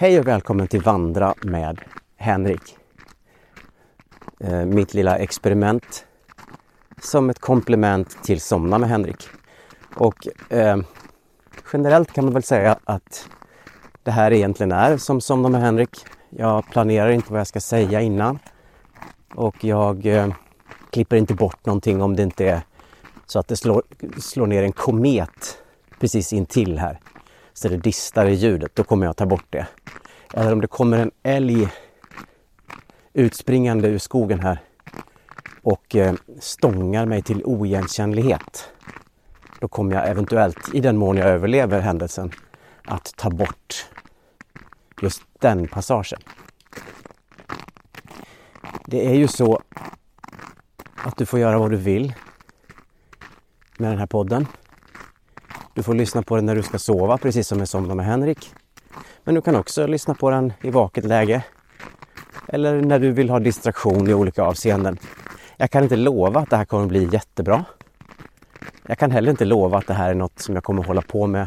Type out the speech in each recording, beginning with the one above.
Hej och välkommen till Vandra med Henrik. Eh, mitt lilla experiment som ett komplement till Somna med Henrik. Och eh, generellt kan man väl säga att det här egentligen är som Somna med Henrik. Jag planerar inte vad jag ska säga innan och jag eh, klipper inte bort någonting om det inte är så att det slår, slår ner en komet precis intill här. Så det distar i ljudet, då kommer jag ta bort det. Eller om det kommer en älg utspringande ur skogen här och eh, stångar mig till oigenkännlighet. Då kommer jag eventuellt, i den mån jag överlever händelsen, att ta bort just den passagen. Det är ju så att du får göra vad du vill med den här podden. Du får lyssna på den när du ska sova, precis som med Somna med Henrik. Men du kan också lyssna på den i vaket läge. Eller när du vill ha distraktion i olika avseenden. Jag kan inte lova att det här kommer bli jättebra. Jag kan heller inte lova att det här är något som jag kommer hålla på med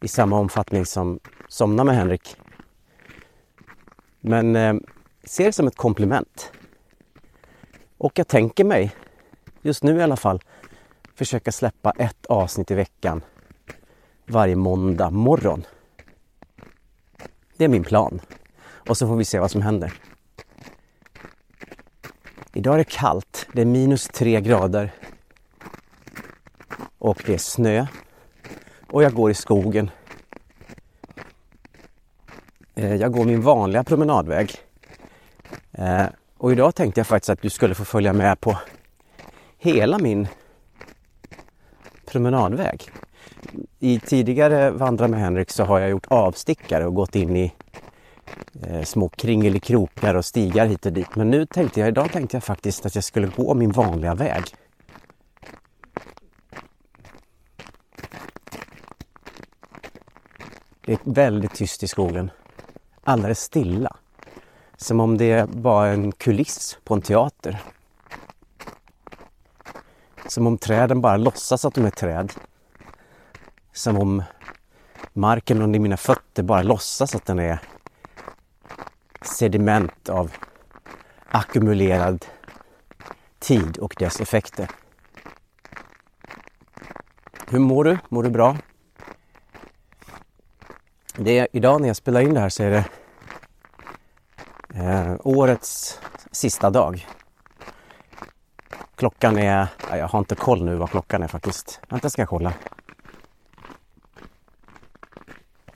i samma omfattning som Somna med Henrik. Men eh, se det som ett komplement. Och jag tänker mig, just nu i alla fall, försöka släppa ett avsnitt i veckan varje måndag morgon. Det är min plan. Och så får vi se vad som händer. Idag är det kallt. Det är minus tre grader. Och det är snö. Och jag går i skogen. Eh, jag går min vanliga promenadväg. Eh, och idag tänkte jag faktiskt att du skulle få följa med på hela min promenadväg. I tidigare Vandra med Henrik så har jag gjort avstickare och gått in i eh, små kringelikrokar och stigar hit och dit. Men nu tänkte jag, idag tänkte jag faktiskt att jag skulle gå min vanliga väg. Det är väldigt tyst i skogen. Alldeles stilla. Som om det var en kuliss på en teater. Som om träden bara låtsas att de är träd. Som om marken under mina fötter bara låtsas att den är sediment av ackumulerad tid och dess effekter. Hur mår du? Mår du bra? Det är, idag när jag spelar in det här så är det eh, årets sista dag. Klockan är, jag har inte koll nu vad klockan är faktiskt. Vänta ska jag kolla.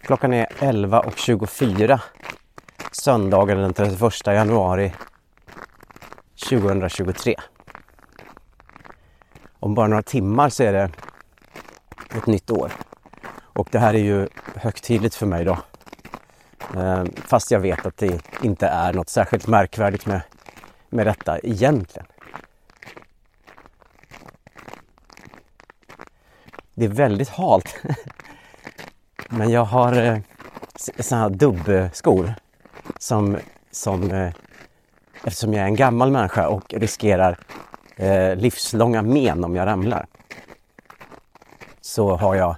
Klockan är 11.24 söndagen den 31 januari 2023. Om bara några timmar så är det ett nytt år. Och det här är ju högtidligt för mig då. Eh, fast jag vet att det inte är något särskilt märkvärdigt med, med detta egentligen. Det är väldigt halt. Men jag har eh, sådana här dubbskor som, som eh, eftersom jag är en gammal människa och riskerar eh, livslånga men om jag ramlar. Så har jag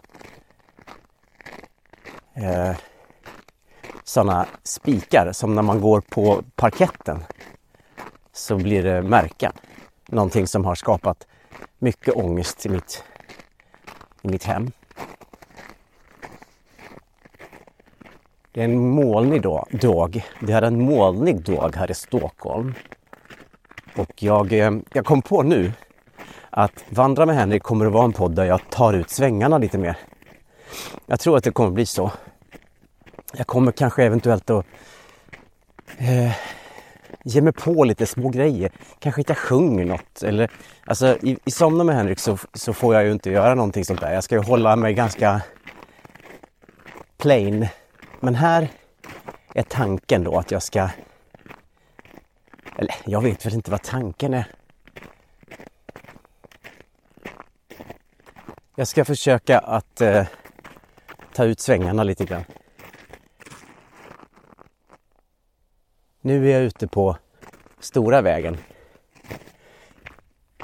eh, sådana spikar som när man går på parketten så blir det märken. Någonting som har skapat mycket ångest i mitt, mitt hem. Det är en molnig dag. Det är en molnig dag här i Stockholm. Och jag, eh, jag kom på nu att Vandra med Henrik kommer att vara en podd där jag tar ut svängarna lite mer. Jag tror att det kommer bli så. Jag kommer kanske eventuellt att eh, ge mig på lite små grejer. Kanske inte sjunger något. Eller, alltså, i, I Somna med Henrik så, så får jag ju inte göra någonting sånt där. Jag ska ju hålla mig ganska plain. Men här är tanken då att jag ska... Eller jag vet väl inte vad tanken är. Jag ska försöka att eh, ta ut svängarna lite grann. Nu är jag ute på Stora vägen.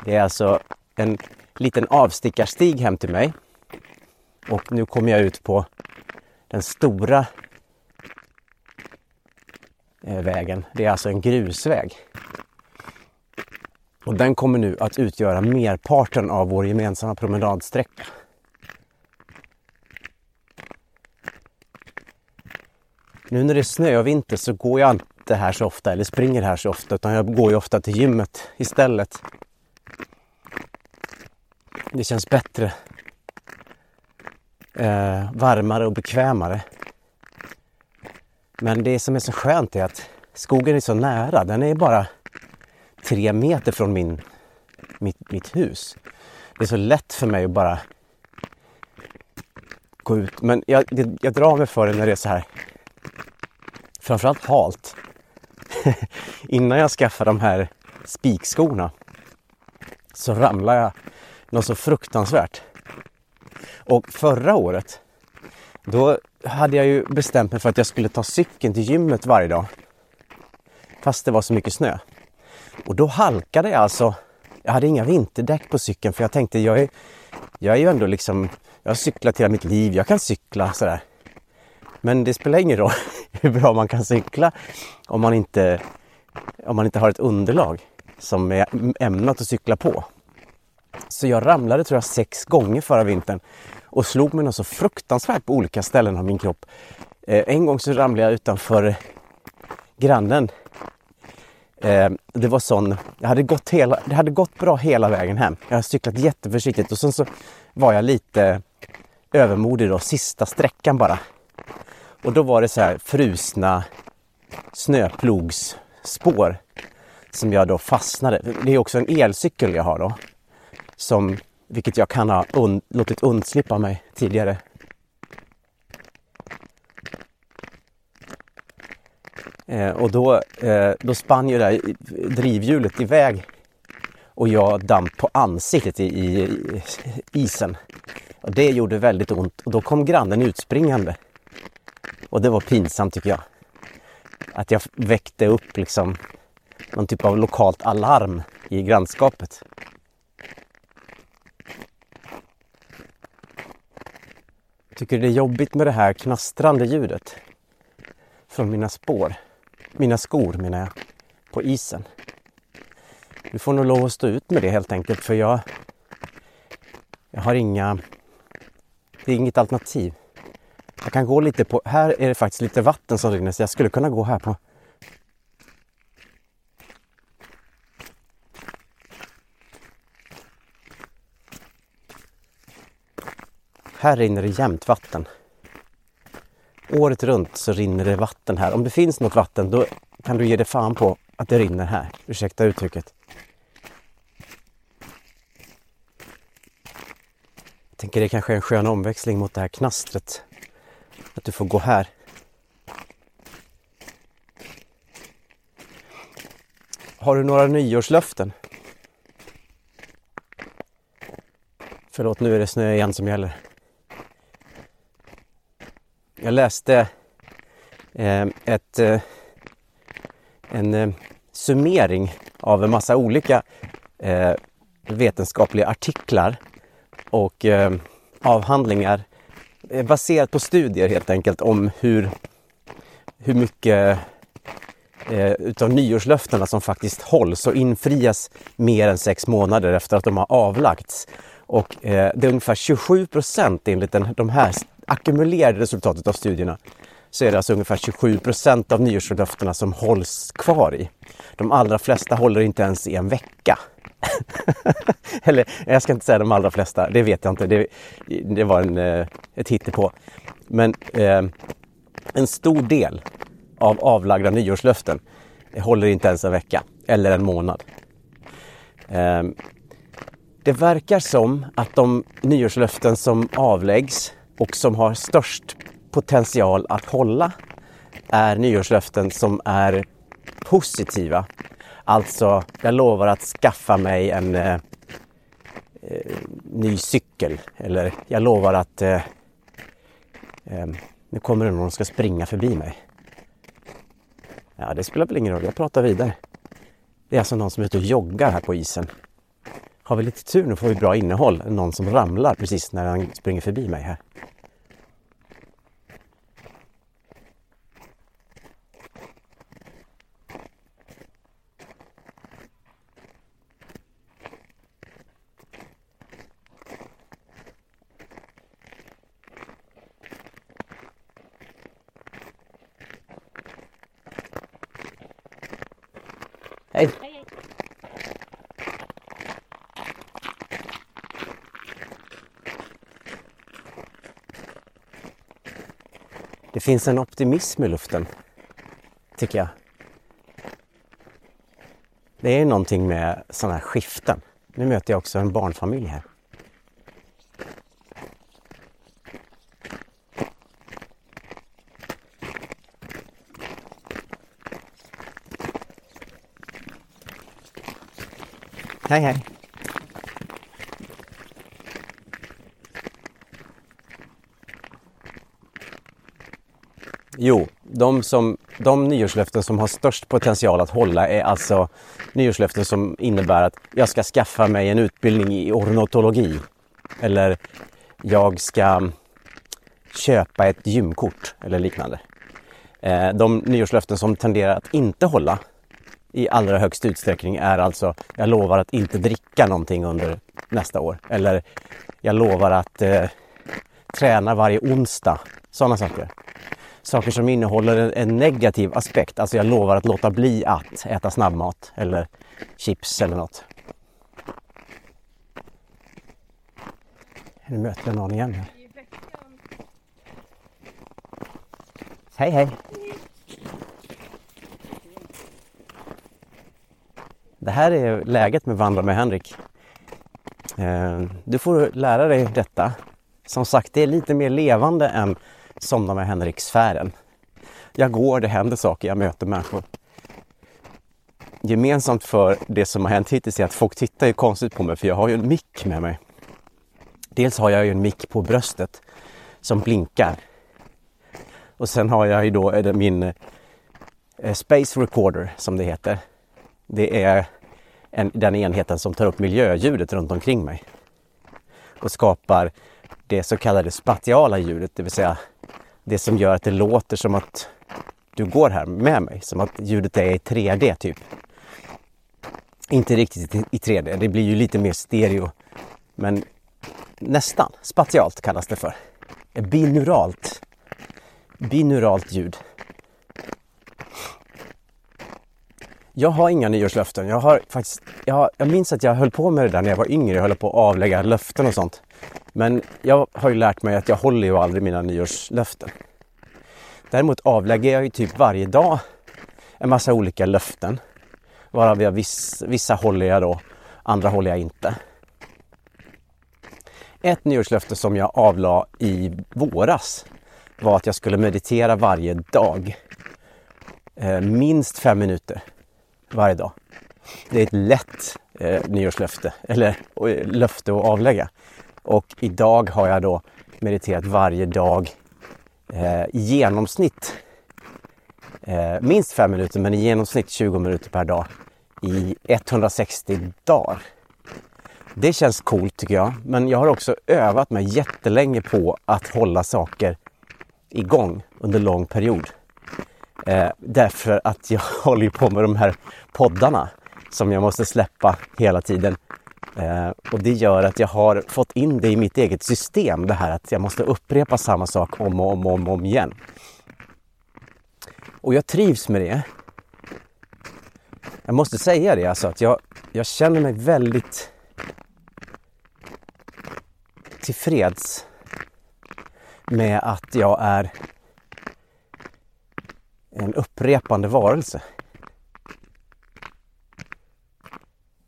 Det är alltså en liten avstickarstig hem till mig. Och nu kommer jag ut på den stora eh, vägen. Det är alltså en grusväg. Och den kommer nu att utgöra merparten av vår gemensamma promenadsträcka. Nu när det är snö och vinter så går jag inte här så ofta eller springer här så ofta utan jag går ju ofta till gymmet istället. Det känns bättre. Eh, varmare och bekvämare. Men det som är så skönt är att skogen är så nära. Den är bara tre meter från min, mitt, mitt hus. Det är så lätt för mig att bara gå ut. Men jag, jag drar mig för det när det är så här framförallt halt. Innan jag skaffade de här spikskorna så ramlade jag något så fruktansvärt. Och förra året då hade jag ju bestämt mig för att jag skulle ta cykeln till gymmet varje dag. Fast det var så mycket snö. Och då halkade jag alltså. Jag hade inga vinterdäck på cykeln för jag tänkte jag är, jag är ju ändå liksom, jag har cyklat hela mitt liv, jag kan cykla sådär. Men det spelar ingen roll hur bra man kan cykla om man inte, om man inte har ett underlag som är ämnat att cykla på. Så jag ramlade tror jag sex gånger förra vintern och slog mig något så fruktansvärt på olika ställen av min kropp. Eh, en gång så ramlade jag utanför grannen. Eh, det var sån, jag hade gått hela, det hade gått bra hela vägen hem. Jag hade cyklat jätteförsiktigt och sen så var jag lite övermodig då, sista sträckan bara. Och då var det så här frusna snöplogsspår som jag då fastnade. Det är också en elcykel jag har då. Som, vilket jag kan ha und, låtit undslippa mig tidigare. Eh, och då, eh, då spann ju det här drivhjulet iväg och jag damp på ansiktet i, i, i isen. Och det gjorde väldigt ont och då kom grannen utspringande. Och det var pinsamt tycker jag. Att jag väckte upp liksom någon typ av lokalt alarm i grannskapet. Tycker det är jobbigt med det här knastrande ljudet från mina spår. Mina skor menar jag, på isen. Du får nog lov att stå ut med det helt enkelt för jag, jag har inga... Det är inget alternativ. Jag kan gå lite på, här är det faktiskt lite vatten som rinner så jag skulle kunna gå här på Här rinner det jämnt vatten. Året runt så rinner det vatten här. Om det finns något vatten då kan du ge dig fan på att det rinner här. Ursäkta uttrycket. Jag tänker det kanske är en skön omväxling mot det här knastret att du får gå här. Har du några nyårslöften? Förlåt, nu är det snö igen som gäller. Jag läste eh, ett, eh, en eh, summering av en massa olika eh, vetenskapliga artiklar och eh, avhandlingar Eh, baserat på studier helt enkelt om hur, hur mycket eh, utav nyårslöftena som faktiskt hålls och infrias mer än sex månader efter att de har avlagts. Och eh, det är ungefär 27 procent enligt den, de här ackumulerade resultatet av studierna så är det alltså ungefär 27 procent av nyårslöftena som hålls kvar i. De allra flesta håller inte ens i en vecka. Eller jag ska inte säga de allra flesta, det vet jag inte. Det, det var en, eh, ett hittepå. Men eh, en stor del av avlagda nyårslöften håller inte ens en vecka eller en månad. Eh, det verkar som att de nyårslöften som avläggs och som har störst potential att hålla är nyårslöften som är positiva. Alltså, jag lovar att skaffa mig en eh, eh ny cykel. Eller jag lovar att... Eh, eh, nu kommer det någon som ska springa förbi mig. Ja, det spelar väl ingen roll. Jag pratar vidare. Det är alltså någon som är ute och joggar här på isen. Har vi lite tur nu får vi bra innehåll. Någon som ramlar precis när han springer förbi mig här. Hej! Det finns en optimism i luften, tycker jag. Det är någonting med sådana här skiften. Nu möter jag också en barnfamilj här. Hej hej! Jo, de, som, de nyårslöften som har störst potential att hålla är alltså nyårslöften som innebär att jag ska skaffa mig en utbildning i ornitologi. Eller jag ska köpa ett gymkort eller liknande. Eh, de nyårslöften som tenderar att inte hålla i allra högst utsträckning är alltså jag lovar att inte dricka någonting under nästa år. Eller jag lovar att eh, träna varje onsdag. Sådana saker. Saker som innehåller en, en, negativ aspekt. Alltså jag lovar att låta bli att äta snabbmat eller chips eller något. Nu möter jag någon igen här. Hej hej! Det här är läget med Vandra med Henrik. Eh, du får lära dig detta. Som sagt, det är lite mer levande än Somnar med Henrik-sfären. Jag går, det händer saker, jag möter människor. Gemensamt för det som har hänt hittills är att folk tittar ju konstigt på mig för jag har ju en mick med mig. Dels har jag ju en mick på bröstet som blinkar. Och sen har jag ju då eh, min eh, Space Recorder som det heter. Det är en, den enheten som tar upp miljöljudet runt omkring mig och skapar det så kallade spatiala ljudet, det vill säga det som gör att det låter som att du går här med mig, som att ljudet är i 3D typ. Inte riktigt i 3D, det blir ju lite mer stereo, men nästan. Spatialt kallas det för. Binuralt. Binuralt ljud. Jag har inga nyårslöften. Jag, har faktiskt, jag, jag minns att jag höll på med det där när jag var yngre. Jag höll på att avlägga löften och sånt. Men jag har ju lärt mig att jag håller ju aldrig mina nyårslöften. Däremot avlägger jag ju typ varje dag en massa olika löften. Varav jag viss, vissa håller jag då, andra håller jag inte. Ett nyårslöfte som jag avlade i våras var att jag skulle meditera varje dag. Eh, minst fem minuter varje dag. Det är ett lätt eh, nyårslöfte, eller eh, löfte att avlägga. Och idag har jag då mediterat varje dag eh, i genomsnitt eh, minst 5 minuter, men i genomsnitt 20 minuter per dag i 160 dagar. Det känns coolt tycker jag, men jag har också övat mig jättelänge på att hålla saker igång under lång period. Eh, därför att jag håller på med de här poddarna som jag måste släppa hela tiden. Eh, och det gör att jag har fått in det i mitt eget system, det här att jag måste upprepa samma sak om och om och om, om igen. Och jag trivs med det. Jag måste säga det alltså att jag, jag känner mig väldigt tillfreds med att jag är en upprepande varelse.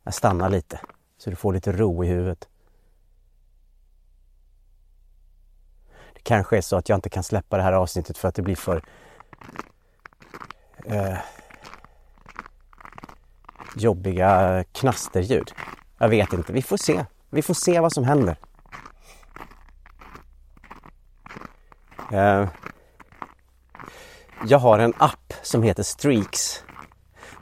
Jag stannar lite så du får lite ro i huvudet. Det kanske är så att jag inte kan släppa det här avsnittet för att det blir för eh, jobbiga knasterljud. Jag vet inte, vi får se. Vi får se vad som händer. Eh, jag har en app som heter Streaks.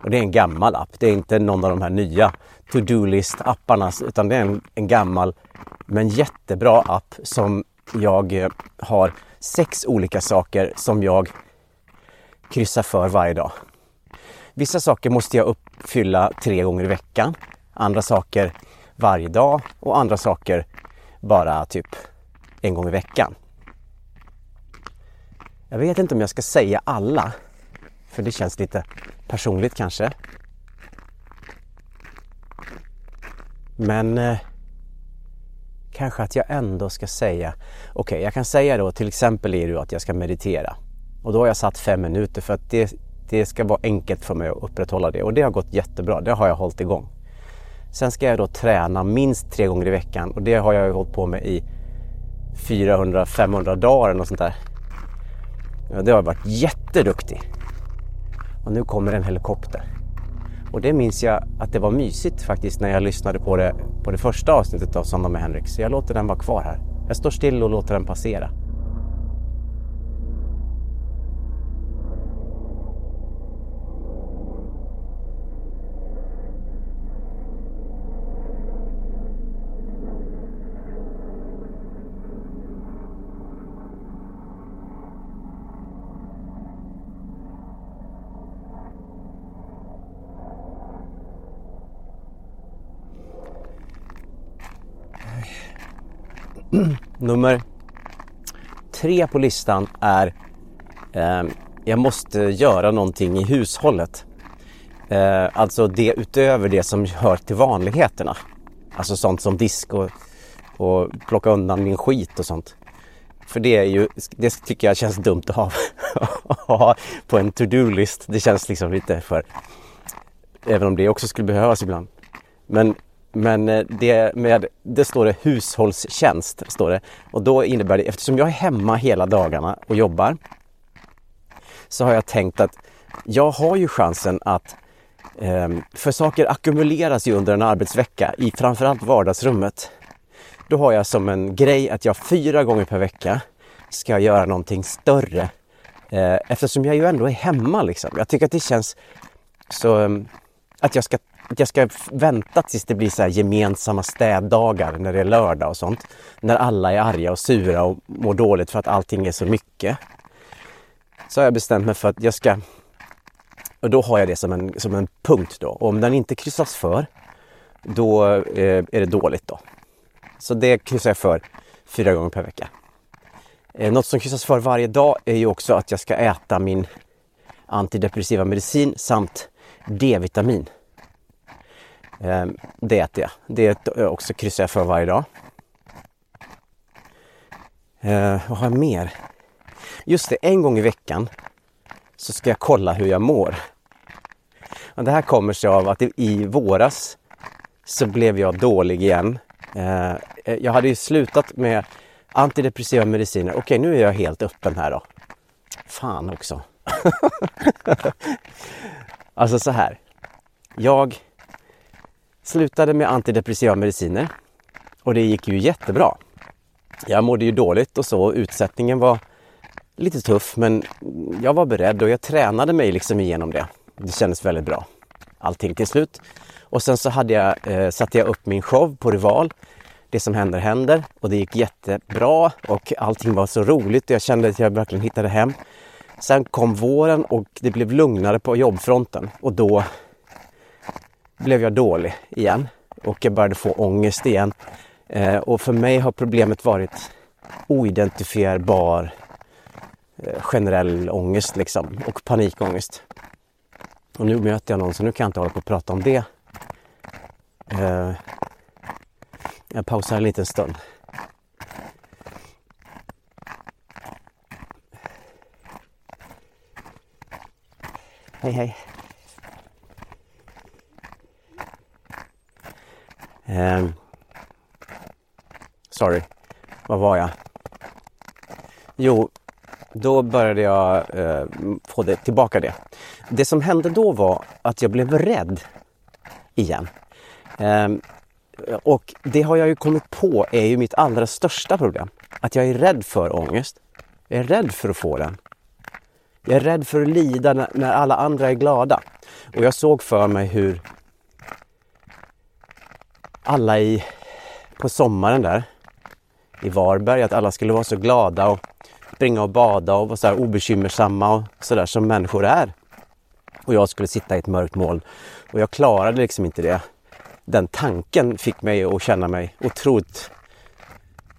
Och det är en gammal app. Det är inte någon av de här nya to-do-list-apparna utan det är en, en, gammal men jättebra app som jag eh, har sex olika saker som jag kryssar för varje dag. Vissa saker måste jag uppfylla tre gånger i veckan. Andra saker varje dag och andra saker bara typ en gång i veckan. Jag vet inte om jag ska säga alla, för det känns lite personligt kanske. Men eh, kanske att jag ändå ska säga, okej okay, jag kan säga då till exempel är det att jag ska meditera. Och då har jag satt fem minuter för att det, det ska vara enkelt för mig att upprätthålla det och det har gått jättebra, det har jag hållit igång. Sen ska jag då träna minst tre gånger i veckan och det har jag hållit på med i 400-500 dagar och sånt där. Ja, det har varit jätteduktig. Och nu kommer en helikopter. Och det minns jag att det var mysigt faktiskt när jag lyssnade på det, på det första avsnittet av Söndag med Henrik. Så jag låter den vara kvar här. Jag står still och låter den passera. Nummer tre på listan är eh, jag måste göra någonting i hushållet. Eh, alltså det utöver det som hör till vanligheterna. Alltså sånt som disk och, och plocka undan min skit och sånt. För det är ju, det tycker jag känns dumt att ha, på en to-do-list. Det känns liksom lite för, även om det också skulle behövas ibland. Men men eh, det, med, det står det hushållstjänst. Står det. Och då innebär det, eftersom jag är hemma hela dagarna och jobbar så har jag tänkt att jag har ju chansen att ehm, för saker ackumuleras ju under en arbetsvecka i framförallt vardagsrummet. Då har jag som en grej att jag fyra gånger per vecka ska göra någonting större. Eh, eftersom jag ju ändå är hemma liksom. Jag tycker att det känns så ehm, att jag ska att jag ska vänta tills det blir så gemensamma städdagar när det är lördag och sånt. När alla är arga och sura och mår dåligt för att allting är så mycket. Så har jag bestämt mig för att jag ska... Och då har jag det som en, som en punkt då. Och om den inte kryssas för, då eh, är det dåligt då. Så det kryssar jag för fyra gånger per vecka. Eh, något som kryssas för varje dag är ju också att jag ska äta min antidepressiva medicin samt D-vitamin. Ehm, det äter jag. Det eh, också kryssar jag för varje dag. Ehm, vad har jag mer? Just det, en gång i veckan så ska jag kolla hur jag mår. Och det här kommer sig av att i våras så blev jag dålig igen. Ehm, eh, jag hade ju slutat med antidepressiva mediciner. Okej, nu är jag helt öppen här då. Fan också. alltså så här. Jag Slutade med antidepressiva mediciner och det gick ju jättebra. Jag mådde ju dåligt och så. Utsättningen var lite tuff men jag var beredd och jag tränade mig liksom igenom det. Det kändes väldigt bra. Allting till slut. Och sen så hade jag, eh, satte jag upp min show på Rival. Det som händer händer och det gick jättebra och allting var så roligt och jag kände att jag verkligen hittade hem. Sen kom våren och det blev lugnare på jobbfronten och då blev jag dålig igen och jag började få ångest igen. Eh, och för mig har problemet varit oidentifierbar eh, generell ångest liksom och panikångest. Och nu möter jag någon så nu kan jag inte hålla på och prata om det. Eh, jag pausar en liten stund. Hej hej. Eh, sorry, var var jag? Jo, då började jag eh, få det, tillbaka det. Det som hände då var att jag blev rädd igen. Eh, och det har jag ju kommit på är ju mitt allra största problem. Att jag är rädd för ångest. Jag är rädd för att få den. Jag är rädd för att lida när, när alla andra är glada. Och jag såg för mig hur alla i, på sommaren där i Varberg, att alla skulle vara så glada och springa och bada och vara så här obekymmersamma och sådär som människor är. Och jag skulle sitta i ett mörkt moln. Och jag klarade liksom inte det. Den tanken fick mig att känna mig otroligt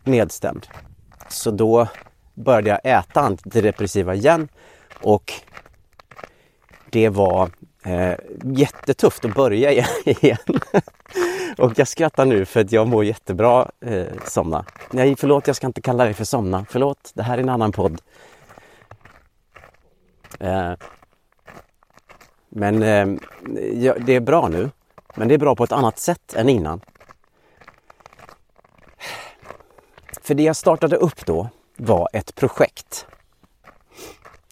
nedstämd. Så då började jag äta antidepressiva igen och det var eh, jättetufft att börja igen och jag skrattar nu för att jag mår jättebra eh, somna. Nej, förlåt, jag ska inte kalla dig för somna. Förlåt, det här är en annan podd. Eh, men eh, ja, det är bra nu. Men det är bra på ett annat sätt än innan. För det jag startade upp då var ett projekt.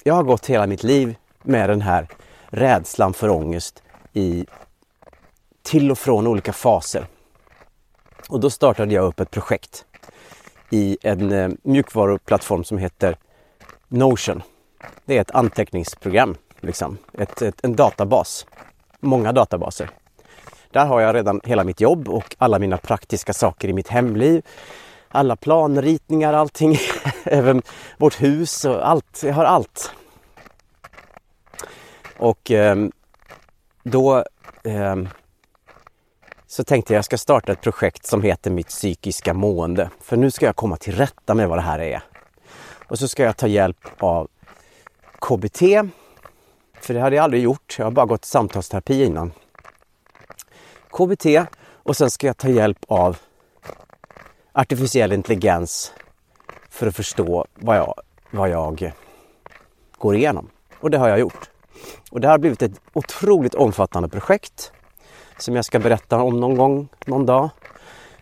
Jag har gått hela mitt liv med den här rädslan för ångest i till och från olika faser. Och då startade jag upp ett projekt i en eh, mjukvaruplattform som heter Notion. Det är ett anteckningsprogram, liksom. ett, ett, en databas. Många databaser. Där har jag redan hela mitt jobb och alla mina praktiska saker i mitt hemliv. Alla planritningar, allting, även vårt hus och allt. Jag har allt. Och eh, då eh, så tänkte jag jag ska starta ett projekt som heter Mitt psykiska mående. För nu ska jag komma till rätta med vad det här är. Och så ska jag ta hjälp av KBT. För det hade jag aldrig gjort. Jag har bara gått samtalsterapi innan. KBT och sen ska jag ta hjälp av artificiell intelligens för att förstå vad jag, vad jag går igenom. Och det har jag gjort. Och det har blivit ett otroligt omfattande projekt som jag ska berätta om någon gång, någon dag.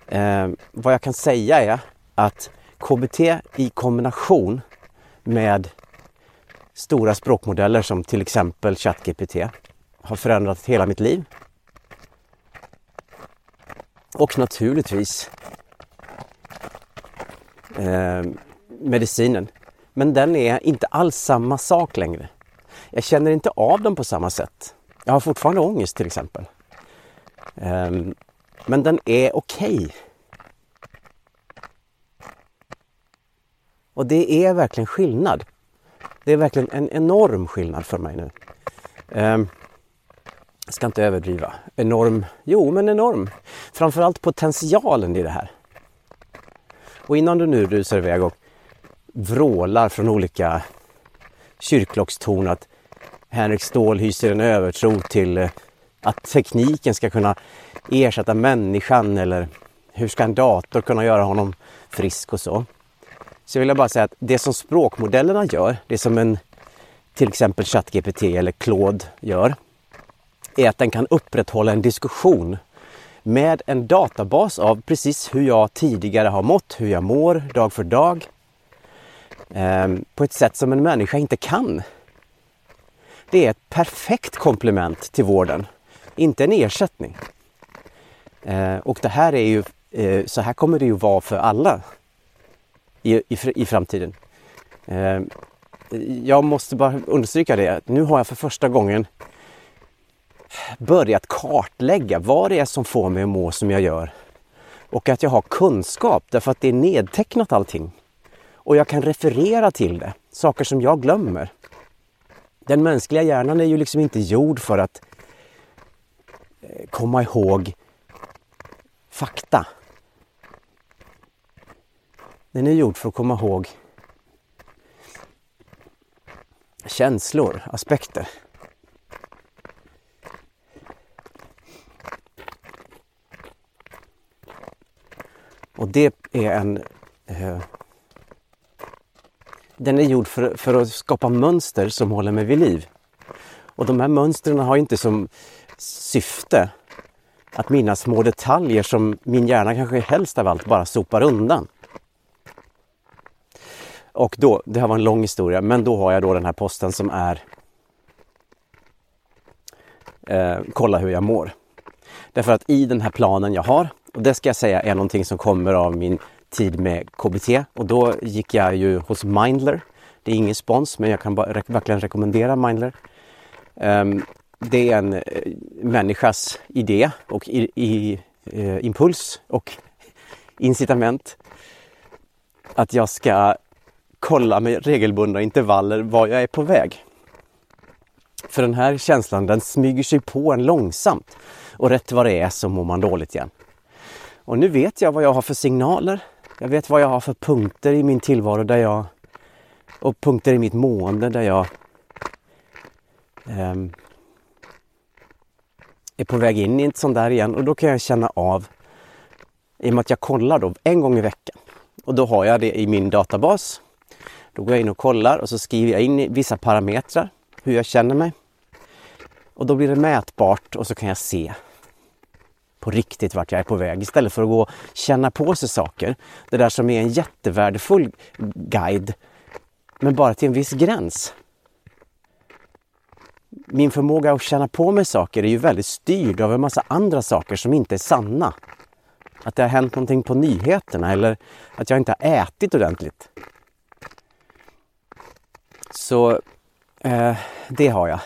Eh, vad jag kan säga är att KBT i kombination med stora språkmodeller som till exempel ChatGPT har förändrat hela mitt liv. Och naturligtvis eh, medicinen. Men den är inte alls samma sak längre. Jag känner inte av dem på samma sätt. Jag har fortfarande ångest till exempel. Um, men den är okej. Okay. Och det är verkligen skillnad. Det är verkligen en enorm skillnad för mig nu. Um, jag ska inte överdriva. Enorm, jo men enorm. Framförallt potentialen i det här. Och innan du nu rusar iväg och vrålar från olika kyrkklockstorn att Henrik Ståhl hyser en övertro till eh, att tekniken ska kunna ersätta människan eller hur ska en dator kunna göra honom frisk och så. Så vill jag bara säga att det som språkmodellerna gör, det som en till exempel ChatGPT eller Claude gör, är att den kan upprätthålla en diskussion med en databas av precis hur jag tidigare har mått, hur jag mår dag för dag. Ehm, på ett sätt som en människa inte kan. Det är ett perfekt komplement till vården inte en ersättning. Eh, och det här är ju, eh, så här kommer det ju vara för alla i, i, i framtiden. Eh, jag måste bara understryka det, nu har jag för första gången börjat kartlägga vad det är som får mig att må som jag gör. Och att jag har kunskap därför att det är nedtecknat allting. Och jag kan referera till det, saker som jag glömmer. Den mänskliga hjärnan är ju liksom inte gjord för att komma ihåg fakta. Den är gjord för att komma ihåg känslor, aspekter. Och det är en... Eh, den är gjord för, för att skapa mönster som håller mig vid liv. Och de här mönstren har inte som syfte att minnas små detaljer som min hjärna kanske helst av allt bara sopar undan. Och då, det här var en lång historia, men då har jag då den här posten som är eh, Kolla hur jag mår. Därför att i den här planen jag har, och det ska jag säga är någonting som kommer av min tid med KBT och då gick jag ju hos Mindler. Det är ingen spons men jag kan bara, verkligen rekommendera Mindler. Um, det är en eh, människas idé och i, i, eh, impuls och incitament att jag ska kolla med regelbundna intervaller var jag är på väg. För den här känslan den smyger sig på en långsamt och rätt vad det är så mår man dåligt igen. Och nu vet jag vad jag har för signaler. Jag vet vad jag har för punkter i min tillvaro där jag och punkter i mitt mående där jag ehm, är på väg in i ett sånt där igen och då kan jag känna av i och med att jag kollar då en gång i veckan och då har jag det i min databas. Då går jag in och kollar och så skriver jag in vissa parametrar hur jag känner mig. Och då blir det mätbart och så kan jag se på riktigt vart jag är på väg istället för att gå och känna på sig saker. Det där som är en jättevärdefull guide men bara till en viss gräns min förmåga att känna på mig saker är ju väldigt styrd av en massa andra saker som inte är sanna. Att det har hänt någonting på nyheterna eller att jag inte har ätit ordentligt. Så eh, det har jag.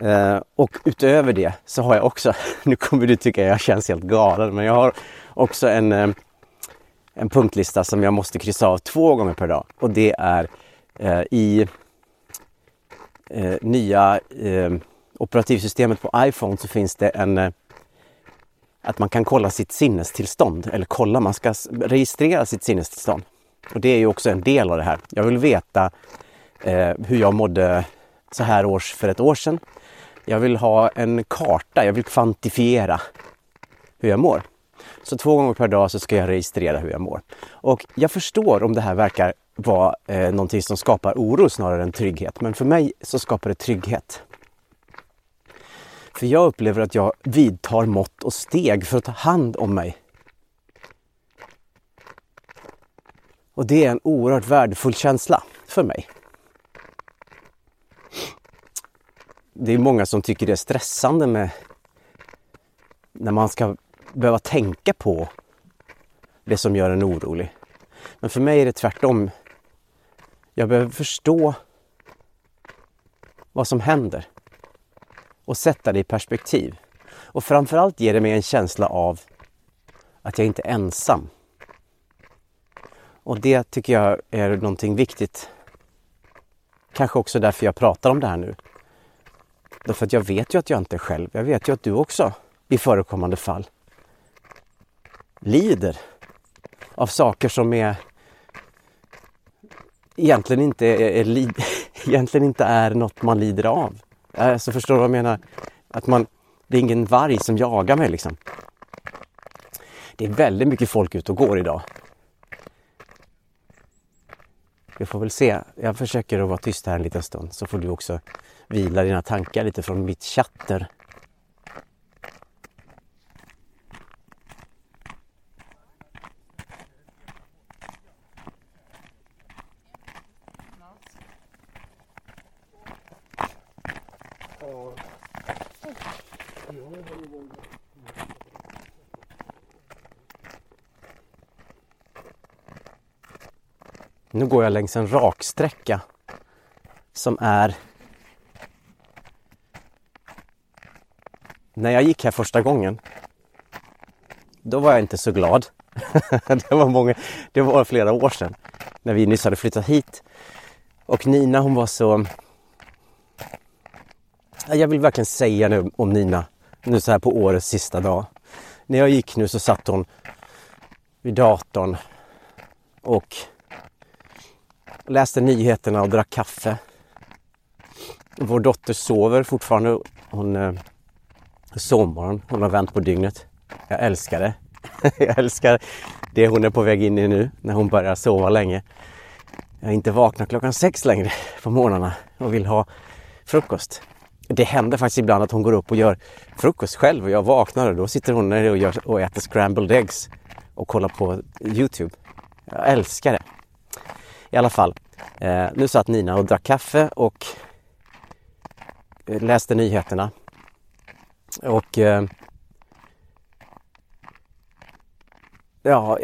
Eh, och utöver det så har jag också, nu kommer du tycka jag känns helt galen, men jag har också en, eh, en punktlista som jag måste kryssa av två gånger per dag. Och det är eh, i eh, nya eh, operativsystemet på iPhone så finns det en eh, att man kan kolla sitt sinnestillstånd eller kolla, man ska registrera sitt sinnestillstånd. Och det är ju också en del av det här. Jag vill veta eh, hur jag mådde så här års för ett år sedan. Jag vill ha en karta, jag vill kvantifiera hur jag mår. Så två gånger per dag så ska jag registrera hur jag mår. Och jag förstår om det här verkar vara eh, någonting som skapar oro snarare än trygghet. Men för mig så skapar det trygghet. För jag upplever att jag vidtar mått och steg för att ta hand om mig. Och det är en oerhört värdefull känsla för mig. Det är många som tycker det är stressande med när man ska behöva tänka på det som gör en orolig. Men för mig är det tvärtom. Jag behöver förstå vad som händer och sätta det i perspektiv. Och framförallt ger det mig en känsla av att jag inte är ensam. Och det tycker jag är någonting viktigt. Kanske också därför jag pratar om det här nu. Därför att jag vet ju att jag inte är själv. Jag vet ju att du också i förekommande fall lider av saker som är egentligen inte är, är, egentligen inte är något man lider av. Alltså förstår du vad jag menar? Att man, det är ingen varg som jagar mig liksom. Det är väldigt mycket folk ute och går idag. Vi får väl se. Jag försöker att vara tyst här en liten stund så får du också vila dina tankar lite från mitt chatter. Nu går jag längs en raksträcka som är När jag gick här första gången då var jag inte så glad. det, var många, det var flera år sedan när vi nyss hade flyttat hit. Och Nina hon var så... Jag vill verkligen säga nu om Nina, nu så här på årets sista dag. När jag gick nu så satt hon vid datorn och läste nyheterna och drack kaffe. Vår dotter sover fortfarande. Hon eh. Hon har vänt på dygnet. Jag älskar det. jag älskar det hon är på väg in i nu när hon börjar sova länge. Jag är inte vaknar klockan sex längre på morgnarna och vill ha frukost. Det händer faktiskt ibland att hon går upp och gör frukost själv och jag vaknar och då sitter hon och, gör, och äter scrambled eggs och kollar på Youtube. Jag älskar det. I alla fall, eh, nu satt Nina och drack kaffe och eh, läste nyheterna. Och eh, ja,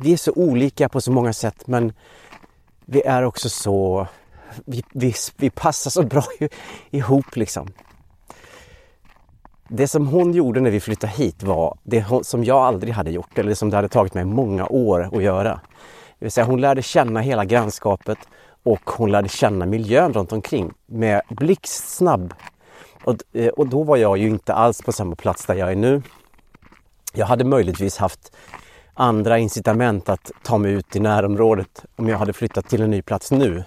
vi är så olika på så många sätt men vi är också så vi, vi, vi passar så bra ihop liksom. Det som hon gjorde när vi flyttade hit var det som jag aldrig hade gjort eller som det hade tagit mig många år att göra. Det vill säga hon lärde känna hela grannskapet och hon lärde känna miljön runt omkring med blixtsnabb. Och, eh, och då var jag ju inte alls på samma plats där jag är nu. Jag hade möjligtvis haft andra incitament att ta mig ut i närområdet om jag hade flyttat till en ny plats nu.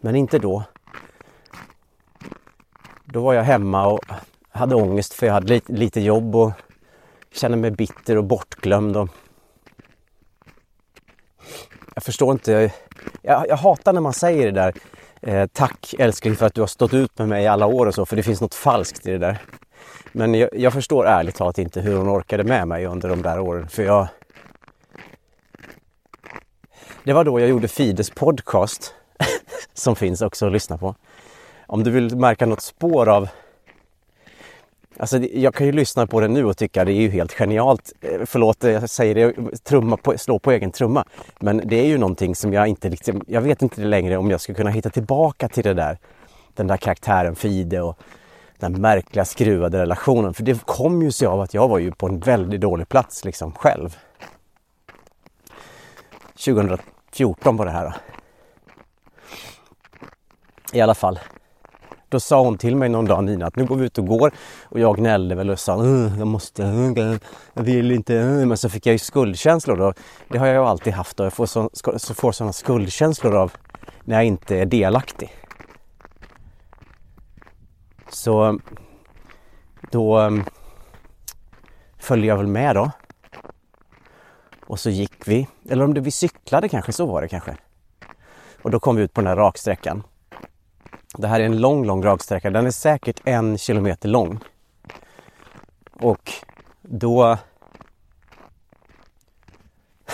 Men inte då. Då var jag hemma och hade ångest för jag hade lite, lite jobb och Känner mig bitter och bortglömd. Och jag förstår inte. Jag, jag hatar när man säger det där. Eh, tack älskling för att du har stått ut med mig i alla år och så, för det finns något falskt i det där. Men jag, jag förstår ärligt talat inte hur hon orkade med mig under de där åren, för jag... Det var då jag gjorde Fides podcast som finns också att lyssna på. Om du vill märka något spår av Alltså, jag kan ju lyssna på det nu och tycka det är ju helt genialt. Eh, förlåt, eh, jag säger det, trumma på, slå på egen trumma. Men det är ju någonting som jag inte liksom, jag vet inte längre om jag skulle kunna hitta tillbaka till det där. Den där karaktären Fide och den märkliga skruvade relationen. För det kom ju sig av att jag var ju på en väldigt dålig plats liksom själv. 2014 var det här. Då. I alla fall. Då sa hon till mig någon dag Nina att nu går vi ut och går och jag gnällde väl och sa jag måste, jag vill inte, men så fick jag ju skuldkänslor då. Det har jag ju alltid haft och jag får, så, så får sådana skuldkänslor av när jag inte är delaktig. Så då ehm, följde jag väl med då. Och så gick vi, eller om det vi cyklade kanske, så var det kanske. Och då kom vi ut på den här raksträckan. Det här är en lång, lång raksträcka. Den är säkert en kilometer lång. Och då...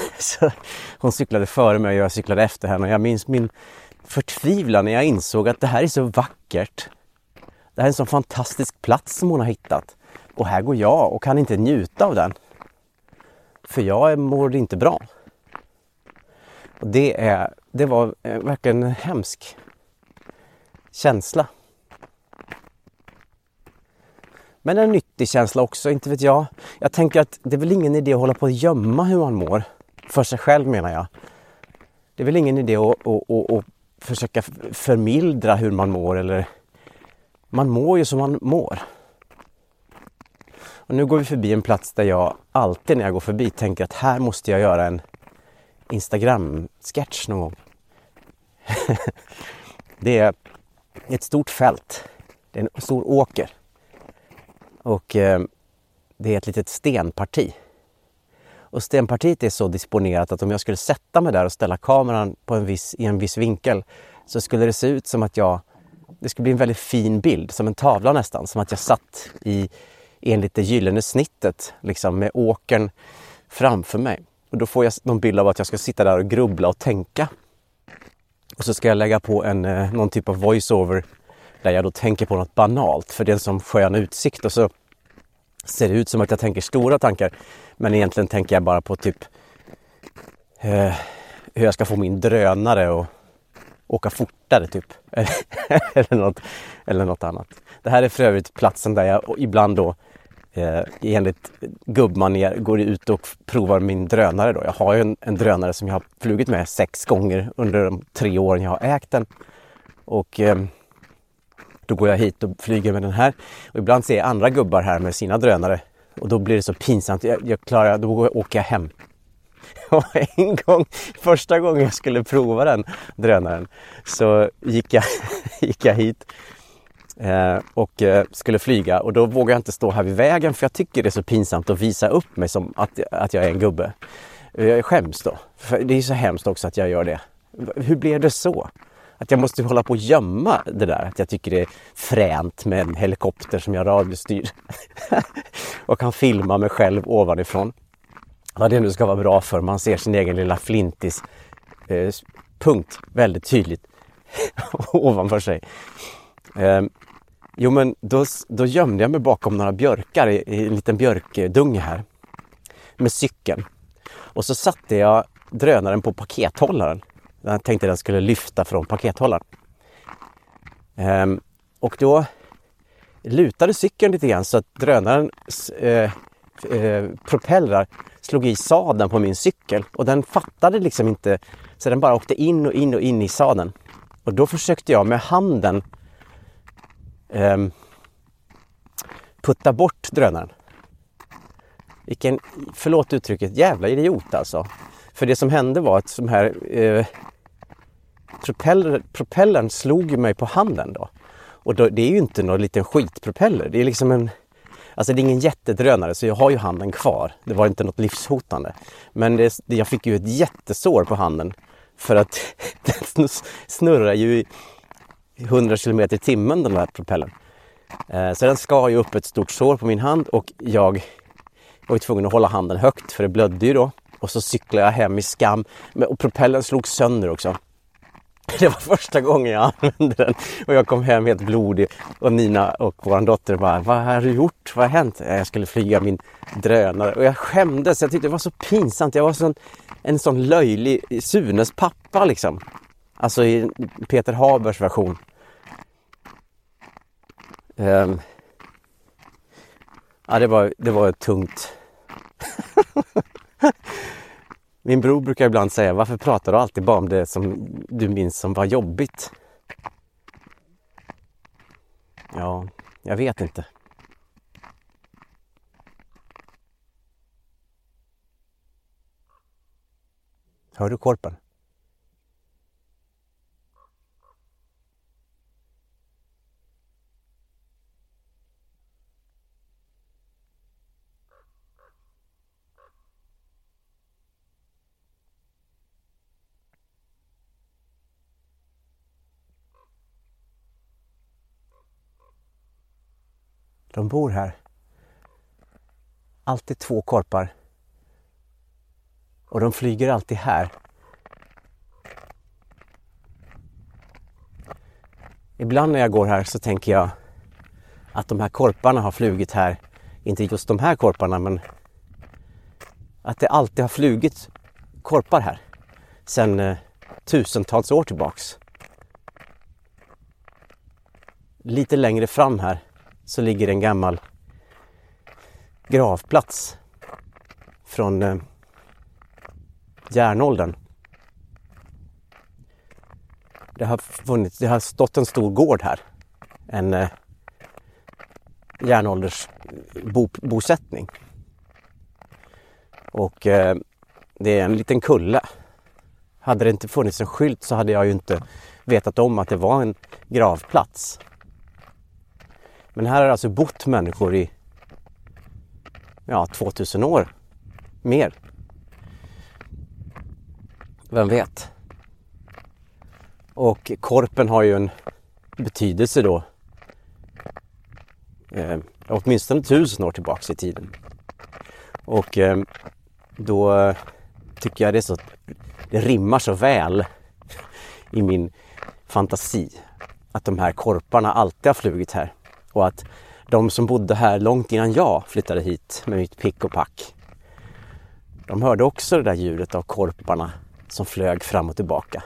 Så hon cyklade före mig och jag cyklade efter henne. Jag minns min förtvivlan när jag insåg att det här är så vackert. Det här är en sån fantastisk plats som hon har hittat. Och här går jag och kan inte njuta av den. För jag mår inte bra. Och det, är, det var eh, verkligen en hemsk känsla. Men en nyttig känsla också, inte vet jag. Jag tänker att det är väl ingen idé att hålla på och gömma hur man mår. För sig själv menar jag. Det är väl ingen idé att, att, att, att försöka förmildra hur man mår eller man mår ju som man mår. Och nu går vi förbi en plats där jag alltid när jag går förbi tänker att här måste jag göra en Instagram-sketch någon gång. det är ett stort fält. Det är en stor åker. Och eh, det är ett litet stenparti. Och stenpartiet är så disponerat att om jag skulle sätta mig där och ställa kameran på en viss, i en viss vinkel så skulle det se ut som att jag... Det skulle bli en väldigt fin bild, som en tavla nästan. Som att jag satt i enligt det gyllene snittet, liksom med åkern framför mig. Och då får jag någon bild av att jag ska sitta där och grubbla och tänka och så ska jag lägga på en, eh, någon typ av voiceover där jag då tänker på något banalt för det är en sån skön utsikt och så ser det ut som att jag tänker stora tankar. Men egentligen tänker jag bara på typ eh, hur jag ska få min drönare att åka fortare typ. eller, något, eller något annat. Det här är för övrigt platsen där jag ibland då eh, enligt gubbmanér går ut och provar min drönare. Då. Jag har ju en, en, drönare som jag har flugit med sex gånger under de tre åren jag har ägt den. Och eh, då går jag hit och flyger med den här. Och ibland ser jag andra gubbar här med sina drönare och då blir det så pinsamt. Jag, jag klarar, då åker jag hem. Och en gång, första gången jag skulle prova den drönaren så gick jag, gick jag hit eh, och eh, skulle flyga och då vågade jag inte stå här vid vägen för jag tycker det är så pinsamt att visa upp mig som att, att jag är en gubbe. Jag skäms då. För det är så hemskt också att jag gör det. Hur blev det så? Att jag måste hålla på och gömma det där. Att jag tycker det är fränt med en helikopter som jag radiostyr. och kan filma mig själv ovanifrån. Vad det nu ska vara bra för. Man ser sin egen lilla flintis eh, punkt väldigt tydligt ovanför sig. Ehm, Jo men då, då gömde jag mig bakom några björkar i, i en liten björkdunge här. Med cykeln. Och så satte jag drönaren på pakethållaren. Jag tänkte att den skulle lyfta från pakethållaren. Ehm, och då lutade cykeln lite grann så att drönarens eh, eh, propellrar slog i sadeln på min cykel och den fattade liksom inte så den bara åkte in och in och in i sadeln. Och då försökte jag med handen eh, putta bort drönaren. Vilken, förlåt uttrycket, jävla idiot alltså. För det som hände var att de här eh, propeller, propellern slog mig på handen då. Och då, det är ju inte någon liten skitpropeller. Det är liksom en... Alltså det är ingen jättedrönare så jag har ju handen kvar. Det var inte något livshotande. Men det, jag fick ju ett jättesår på handen. För att den snurrar ju i 100 km i timmen den där propellern. Eh, så den skar ju upp ett stort sår på min hand och jag var tvungen att hålla handen högt för det blödde ju då. Och så cyklade jag hem i skam. Och propellern slog sönder också. Det var första gången jag använde den och jag kom hem helt blodig och Nina och vår dotter bara Vad har du gjort? Vad har hänt? Eh, jag skulle flyga min drönare och jag skämdes. Jag tyckte det var så pinsamt. Jag var sån, en sån löjlig Sunes pappa liksom. Alltså i Peter Habers version. Um, ja, det var, det var tungt. Min bror brukar ibland säga, varför pratar du alltid bara om det som du minns som var jobbigt? Ja, jag vet inte. Hör du korpen? De bor här. Alltid två korpar. Och de flyger alltid här. Ibland när jag går här så tänker jag att de här korparna har flugit här. Inte just de här korparna men att det alltid har flugit korpar här sedan eh, tusentals år tillbaks. Lite längre fram här så ligger en gammal gravplats från eh, järnåldern. Det har, funnits, det har stått en stor gård här. En eh, järnåldersbosättning. Eh, Och eh, det är en liten kulle. Hade det inte funnits en skylt så hade jag ju inte vetat om att det var en gravplats. Men här har alltså bott människor i ja, 2000 år. Mer. Vem vet? Och korpen har ju en betydelse då. Eh, åtminstone tusen år tillbaks i tiden. Och eh, då tycker jag det är så, det rimmar så väl i min fantasi att de här korparna alltid har flugit här och att de som bodde här långt innan jag flyttade hit med mitt pick och pack. De hörde också det där ljudet av korparna som flög fram och tillbaka.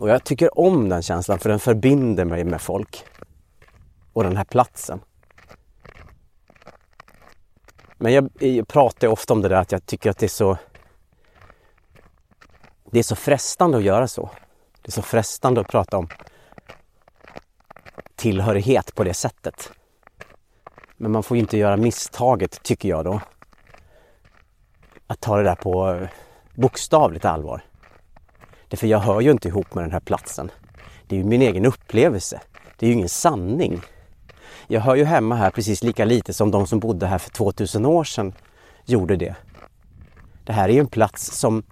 Och jag tycker om den känslan för den förbinder mig med folk. Och den här platsen. Men jag, jag pratar ofta om det där att jag tycker att det är så det är så frestande att göra så. Det är så frestande att prata om tillhörighet på det sättet. Men man får inte göra misstaget, tycker jag då, att ta det där på bokstavligt allvar. Därför jag hör ju inte ihop med den här platsen. Det är ju min egen upplevelse. Det är ju ingen sanning. Jag hör ju hemma här precis lika lite som de som bodde här för 2000 år sedan gjorde det. Det här är ju en plats som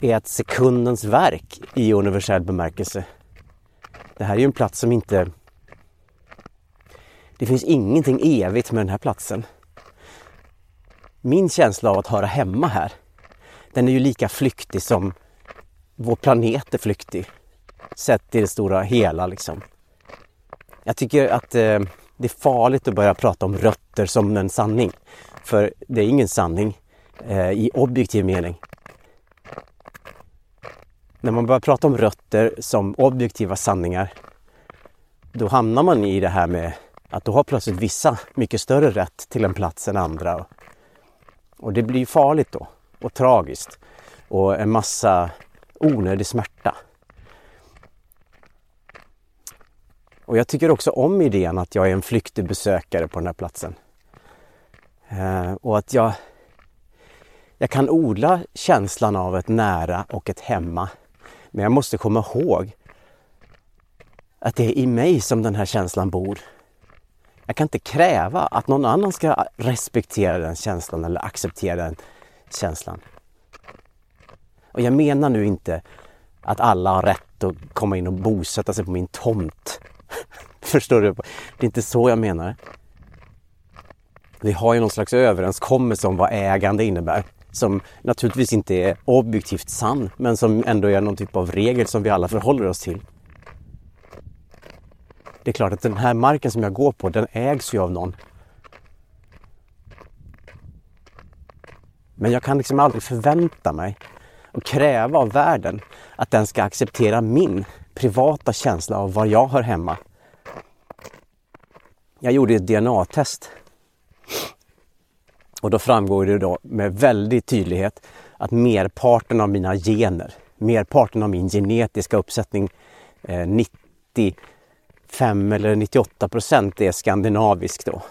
är ett sekundens verk i universell bemärkelse. Det här är ju en plats som inte... Det finns ingenting evigt med den här platsen. Min känsla av att höra hemma här, den är ju lika flyktig som vår planet är flyktig. Sett i det stora hela liksom. Jag tycker att eh, det är farligt att börja prata om rötter som en sanning. För det är ingen sanning eh, i objektiv mening. När man börjar prata om rötter som objektiva sanningar då hamnar man i det här med att då har plötsligt vissa mycket större rätt till en plats än andra. Och det blir farligt då och tragiskt och en massa onödig smärta. Och jag tycker också om idén att jag är en flyktig besökare på den här platsen. Eh, och att jag, jag kan odla känslan av ett nära och ett hemma. Men jag måste komma ihåg att det är i mig som den här känslan bor. Jag kan inte kräva att någon annan ska respektera den känslan eller acceptera den känslan. Och jag menar nu inte att alla har rätt att komma in och bosätta sig på min tomt. Förstår du? Det är inte så jag menar. Vi har ju någon slags överenskommelse om vad ägande innebär. Som naturligtvis inte är objektivt sann, men som ändå är någon typ av regel som vi alla förhåller oss till. Det är klart att den här marken som jag går på, den ägs ju av någon. Men jag kan liksom aldrig förvänta mig och kräva av världen att den ska acceptera min privata känsla av var jag hör hemma. Jag gjorde ett DNA-test. Och då framgår det då med väldig tydlighet att merparten av mina gener, merparten av min genetiska uppsättning, eh, 95 eller 98 procent är skandinavisk då.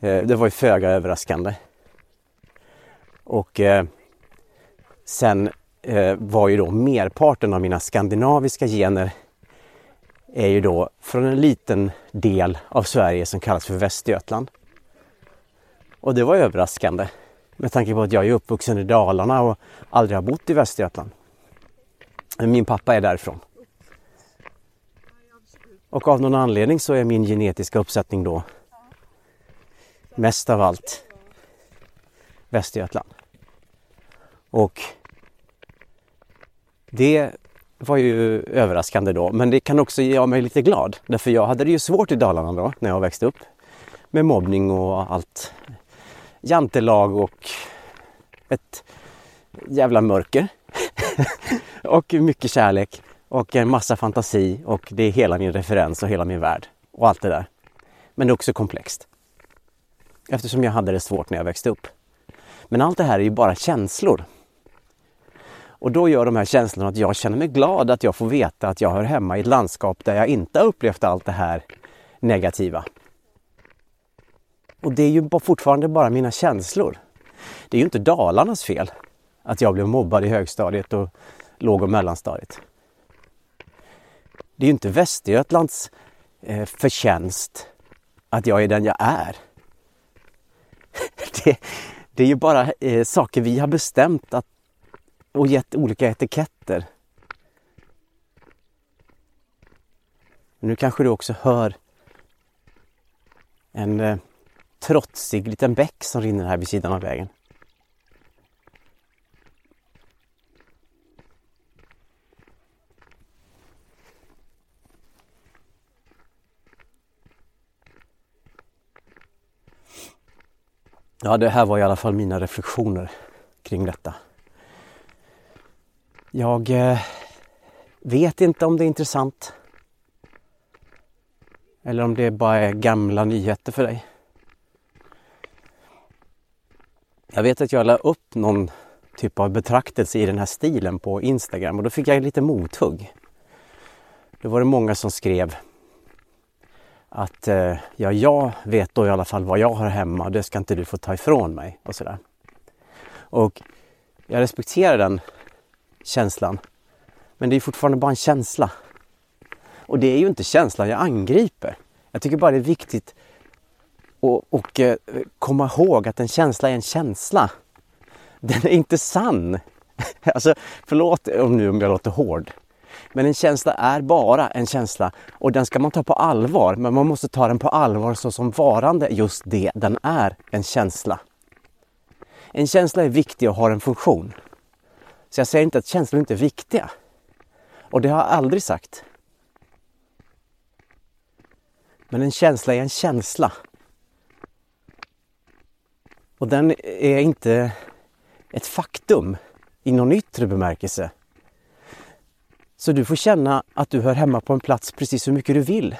Eh, det var ju föga överraskande. Och eh, sen eh, var ju då merparten av mina skandinaviska gener är ju då från en liten del av Sverige som kallas för Västergötland. Och det var överraskande med tanke på att jag är uppvuxen i Dalarna och aldrig har bott i Västergötland. Men min pappa är därifrån. Och av någon anledning så är min genetiska uppsättning då mest av allt Västergötland. Och det var ju överraskande då, men det kan också göra mig lite glad. Därför jag hade det ju svårt i Dalarna då, när jag växte upp. Med mobbning och allt. Jantelag och ett jävla mörker. och mycket kärlek och en massa fantasi och det är hela min referens och hela min värld och allt det där. Men det är också komplext. Eftersom jag hade det svårt när jag växte upp. Men allt det här är ju bara känslor. Och då gör de här känslorna att jag känner mig glad att jag får veta att jag hör hemma i ett landskap där jag inte har upplevt allt det här negativa. Och det är ju fortfarande bara mina känslor. Det är ju inte Dalarnas fel att jag blev mobbad i högstadiet och låg och mellanstadiet. Det är ju inte Västergötlands eh, förtjänst att jag är den jag är. Det, det är ju bara eh, saker vi har bestämt att och gett olika etiketter. Nu kanske du också hör en eh, trotsig liten bäck som rinner här vid sidan av vägen. Ja, det här var i alla fall mina reflektioner kring detta. Jag eh, vet inte om det är intressant. Eller om det bara är gamla nyheter för dig. Jag vet att jag la upp någon typ av betraktelse i den här stilen på Instagram och då fick jag lite mothugg. Då var det många som skrev att eh, ja, jag vet då i alla fall vad jag har hemma och det ska inte du få ta ifrån mig och sådär. Och jag respekterar den känslan. Men det är fortfarande bara en känsla. Och det är ju inte känslan jag angriper. Jag tycker bara det är viktigt och, och, eh, komma ihåg att en känsla är en känsla. Den är inte sann. Alltså, förlåt om nu om jag låter hård. Men en känsla är bara en känsla och den ska man ta på allvar. Men man måste ta den på allvar så som varande just det den är, en känsla. En känsla är viktig och har en funktion. Så jag säger inte att känslor inte är viktiga. Och det har jag aldrig sagt. Men en känsla är en känsla. Och den är inte ett faktum i någon yttre bemärkelse. Så du får känna att du hör hemma på en plats precis hur mycket du vill.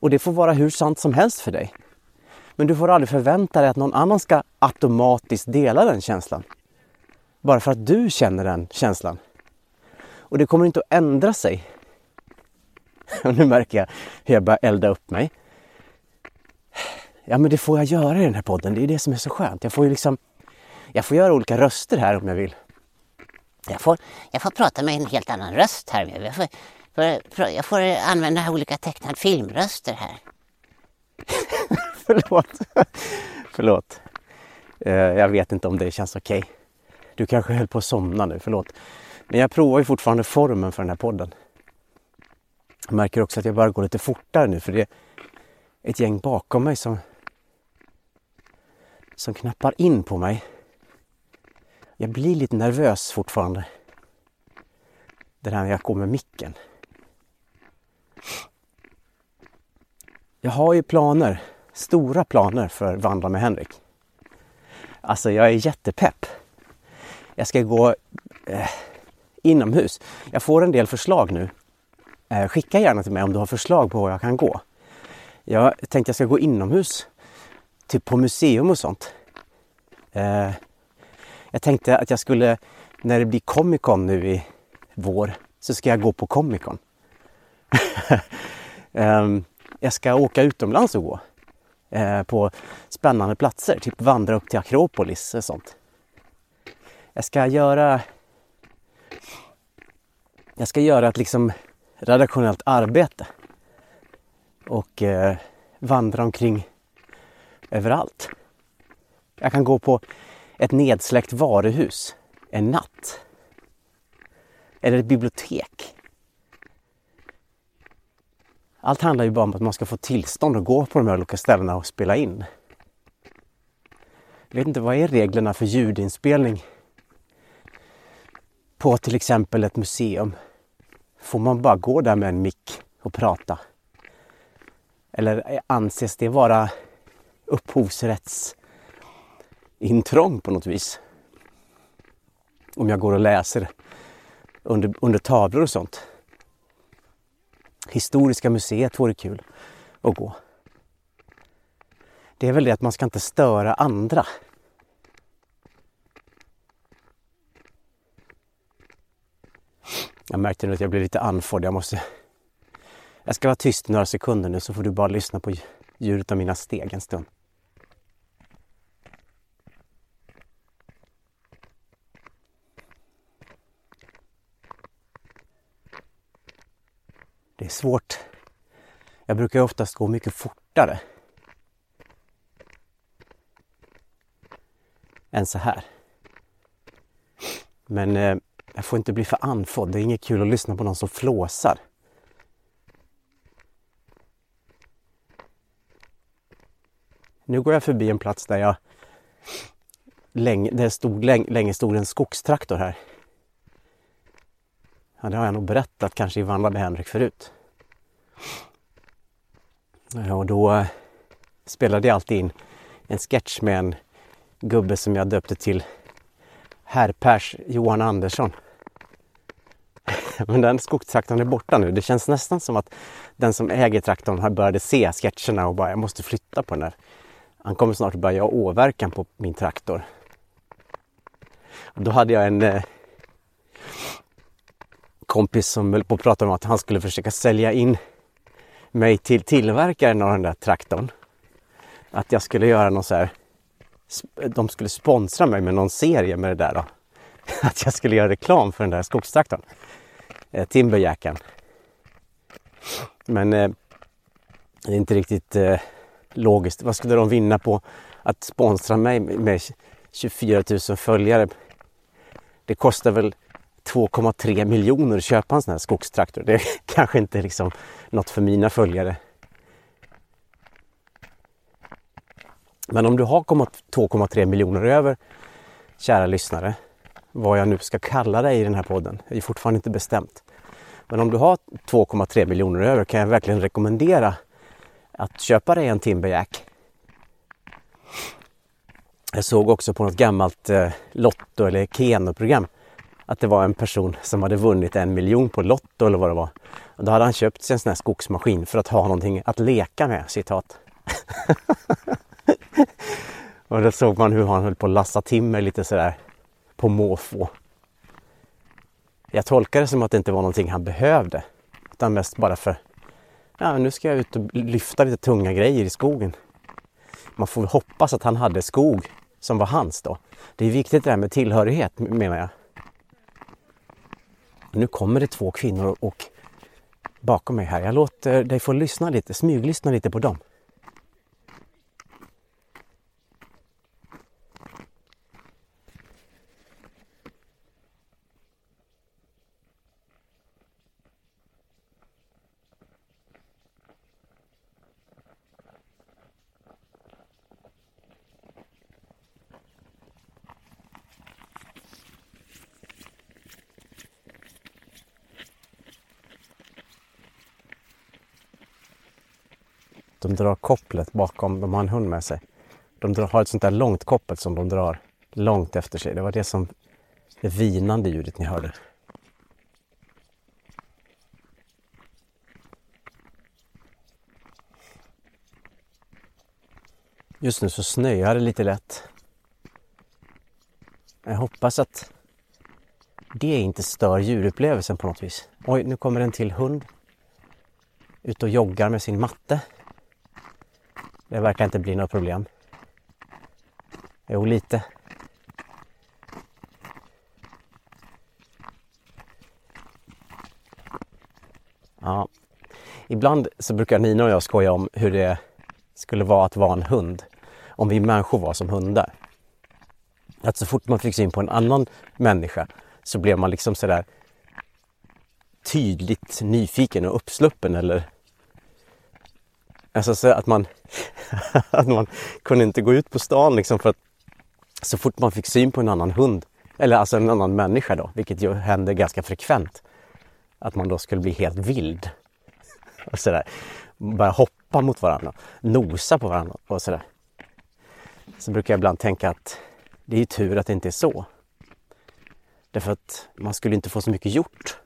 Och det får vara hur sant som helst för dig. Men du får aldrig förvänta dig att någon annan ska automatiskt dela den känslan. Bara för att du känner den känslan. Och det kommer inte att ändra sig. Och nu märker jag hur jag börjar elda upp mig. Ja men det får jag göra i den här podden, det är det som är så skönt. Jag får ju liksom, jag får göra olika röster här om jag vill. Jag får, jag får prata med en helt annan röst här. Jag får, jag får använda olika tecknad filmröster här. Förlåt. Förlåt. Eh, jag vet inte om det känns okej. Okay. Du kanske höll på att somna nu, förlåt. Men jag provar ju fortfarande formen för den här podden. Jag märker också att jag bara går lite fortare nu för det är ett gäng bakom mig som, som knappar in på mig. Jag blir lite nervös fortfarande. Det här när jag går med micken. Jag har ju planer, stora planer för Vandra med Henrik. Alltså jag är jättepepp. Jag ska gå eh, inomhus. Jag får en del förslag nu. Eh, skicka gärna till mig om du har förslag på var jag kan gå. Jag tänkte jag ska gå inomhus, typ på museum och sånt. Eh, jag tänkte att jag skulle, när det blir Comic Con nu i vår, så ska jag gå på Comic Con. eh, jag ska åka utomlands och gå eh, på spännande platser, typ vandra upp till Akropolis och sånt. Jag ska göra jag ska göra ett liksom redaktionellt arbete och eh, vandra omkring överallt. Jag kan gå på ett nedsläckt varuhus en natt. Eller ett bibliotek. Allt handlar ju bara om att man ska få tillstånd att gå på de här olika ställena och spela in. Jag vet inte, vad är reglerna för ljudinspelning på till exempel ett museum? Får man bara gå där med en mick och prata? Eller anses det vara upphovsrättsintrång på något vis? Om jag går och läser under, under tavlor och sånt. Historiska museet vore kul att gå. Det är väl det att man ska inte störa andra. Jag märkte nu att jag blev lite andfådd. Jag måste... Jag ska vara tyst några sekunder nu så får du bara lyssna på ljudet av mina steg en stund. Det är svårt. Jag brukar oftast gå mycket fortare. Än så här. Men eh, jag får inte bli för andfådd. Det är inget kul att lyssna på någon som flåsar. Nu går jag förbi en plats där jag länge, där stod, länge, länge stod en skogstraktor här. Ja, det har jag nog berättat kanske i Vandra med Henrik förut. Och då eh, spelade jag alltid in en sketch med en gubbe som jag döpte till Herr Pers Johan Andersson. Men den skogstraktorn är borta nu. Det känns nästan som att den som äger traktorn har börjat se sketcherna och bara jag måste flytta på den här. Han kommer snart att börja åverkan på min traktor. Och då hade jag en eh, kompis som höll på att prata om att han skulle försöka sälja in mig till tillverkaren av den där traktorn. Att jag skulle göra någon så här, de skulle sponsra mig med någon serie med det där då. Att jag skulle göra reklam för den där skogstraktorn. Eh, Men eh, det är inte riktigt eh, logiskt. Vad skulle de vinna på att sponsra mig med 24 000 följare? Det kostar väl 2,3 miljoner köpa en sån här skogstraktor. Det är kanske inte liksom något för mina följare. Men om du har 2,3 miljoner över, kära lyssnare, vad jag nu ska kalla dig i den här podden, är fortfarande inte bestämt. Men om du har 2,3 miljoner över kan jag verkligen rekommendera att köpa dig en Timberjack. Jag såg också på något gammalt eh, Lotto eller Keno-program att det var en person som hade vunnit en miljon på Lotto eller vad det var. Och då hade han köpt sig en sån här skogsmaskin för att ha någonting att leka med, citat. och då såg man hur han höll på att lassa timmer lite sådär på måfå. Jag tolkar det som att det inte var någonting han behövde. Utan mest bara för, ja nu ska jag ut och lyfta lite tunga grejer i skogen. Man får hoppas att han hade skog som var hans då. Det är viktigt det här med tillhörighet menar jag. Nu kommer det två kvinnor och bakom mig här. Jag låter dig få lyssna lite, smyglyssna lite på dem. Drar kopplet bakom, de har en hund med sig. De drar, har ett sånt där långt koppel som de drar långt efter sig. Det var det som det vinande ljudet ni hörde. Just nu så snöar det lite lätt. Jag hoppas att det inte stör djurupplevelsen på något vis. Oj, nu kommer en till hund. Ut och joggar med sin matte. Det verkar inte bli något problem. Jo, lite. Ja. Ibland så brukar Nina och jag skoja om hur det skulle vara att vara en hund. Om vi människor var som hundar. Att så fort man fick syn på en annan människa så blev man liksom sådär tydligt nyfiken och uppsluppen eller Alltså så att man, att man kunde inte gå ut på stan liksom för att så fort man fick syn på en annan hund, eller alltså en annan människa då, vilket ju händer ganska frekvent, att man då skulle bli helt vild. Och sådär. Börja hoppa mot varandra, nosa på varandra och sådär. Så brukar jag ibland tänka att det är ju tur att det inte är så. Därför att man skulle inte få så mycket gjort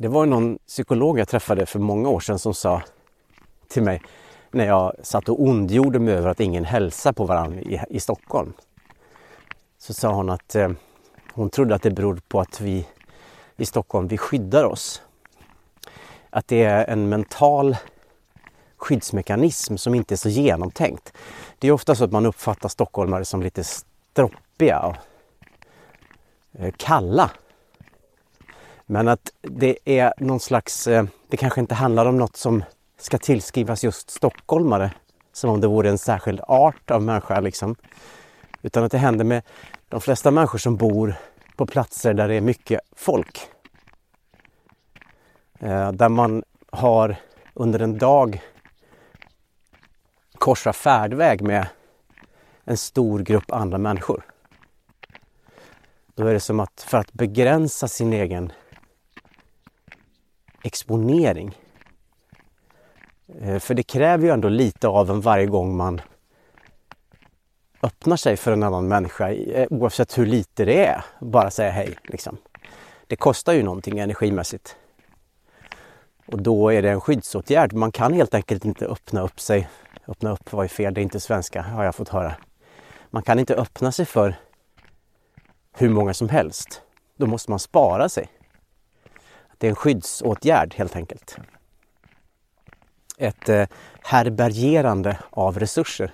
Det var någon psykolog jag träffade för många år sedan som sa till mig när jag satt och ondgjorde mig över att ingen hälsar på varandra i, i Stockholm. Så sa hon att eh, hon trodde att det beror på att vi i Stockholm, vi skyddar oss. Att det är en mental skyddsmekanism som inte är så genomtänkt. Det är ofta så att man uppfattar stockholmare som lite stroppiga och eh, kalla men att det är någon slags, eh, det kanske inte handlar om något som ska tillskrivas just stockholmare. Som om det vore en särskild art av människa liksom. Utan att det händer med de flesta människor som bor på platser där det är mycket folk. Eh, där man har under en dag korsat färdväg med en stor grupp andra människor. Då är det som att för att begränsa sin egen exponering. Eh, för det kräver ju ändå lite av en varje gång man öppnar sig för en annan människa eh, oavsett hur lite det är. Bara säga hej liksom. Det kostar ju någonting energimässigt. Och då är det en skyddsåtgärd. Man kan helt enkelt inte öppna upp sig. Öppna upp var ju fel, det är inte svenska har jag fått höra. Man kan inte öppna sig för hur många som helst. då måste man spara sig. Det är en skyddsåtgärd helt enkelt. Ett eh, härbärgerande av resurser.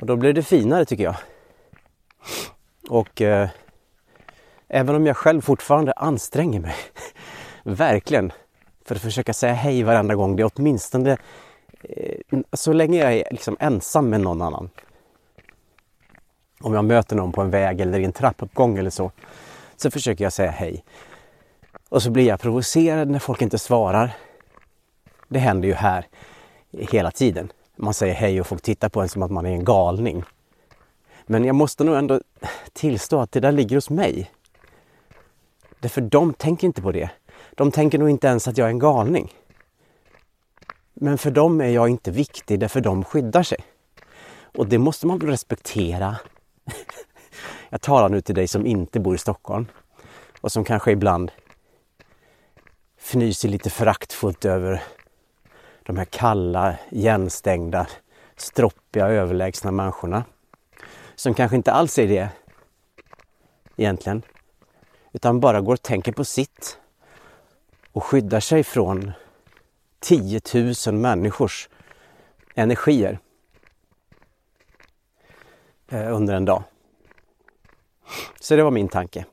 Och då blir det finare tycker jag. Och eh, även om jag själv fortfarande anstränger mig, verkligen, för att försöka säga hej varenda gång, det är åtminstone eh, så länge jag är liksom ensam med någon annan. Om jag möter någon på en väg eller i en trappuppgång eller så, så försöker jag säga hej. Och så blir jag provocerad när folk inte svarar. Det händer ju här hela tiden. Man säger hej och folk tittar på en som att man är en galning. Men jag måste nog ändå tillstå att det där ligger hos mig. Därför de tänker inte på det. De tänker nog inte ens att jag är en galning. Men för dem är jag inte viktig därför de skyddar sig. Och det måste man respektera. Jag talar nu till dig som inte bor i Stockholm och som kanske ibland fnyser lite föraktfullt över de här kalla, igenstängda, stroppiga, överlägsna människorna. Som kanske inte alls är det egentligen. Utan bara går och tänker på sitt och skyddar sig från 10 000 människors energier eh, under en dag. Så det var min tanke.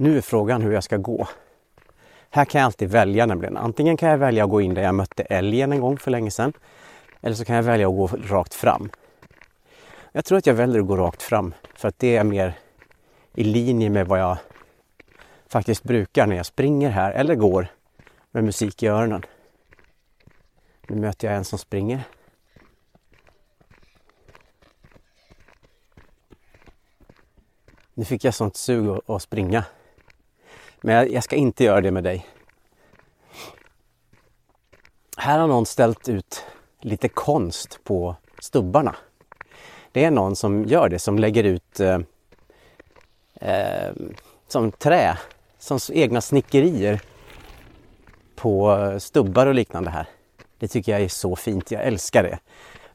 Nu är frågan hur jag ska gå. Här kan jag alltid välja nämligen. Antingen kan jag välja att gå in där jag mötte älgen en gång för länge sedan. Eller så kan jag välja att gå rakt fram. Jag tror att jag väljer att gå rakt fram för att det är mer i linje med vad jag faktiskt brukar när jag springer här eller går med musik i öronen. Nu möter jag en som springer. Nu fick jag sånt sug att springa. Men jag ska inte göra det med dig. Här har någon ställt ut lite konst på stubbarna. Det är någon som gör det, som lägger ut eh, eh, som trä, som egna snickerier på eh, stubbar och liknande här. Det tycker jag är så fint, jag älskar det.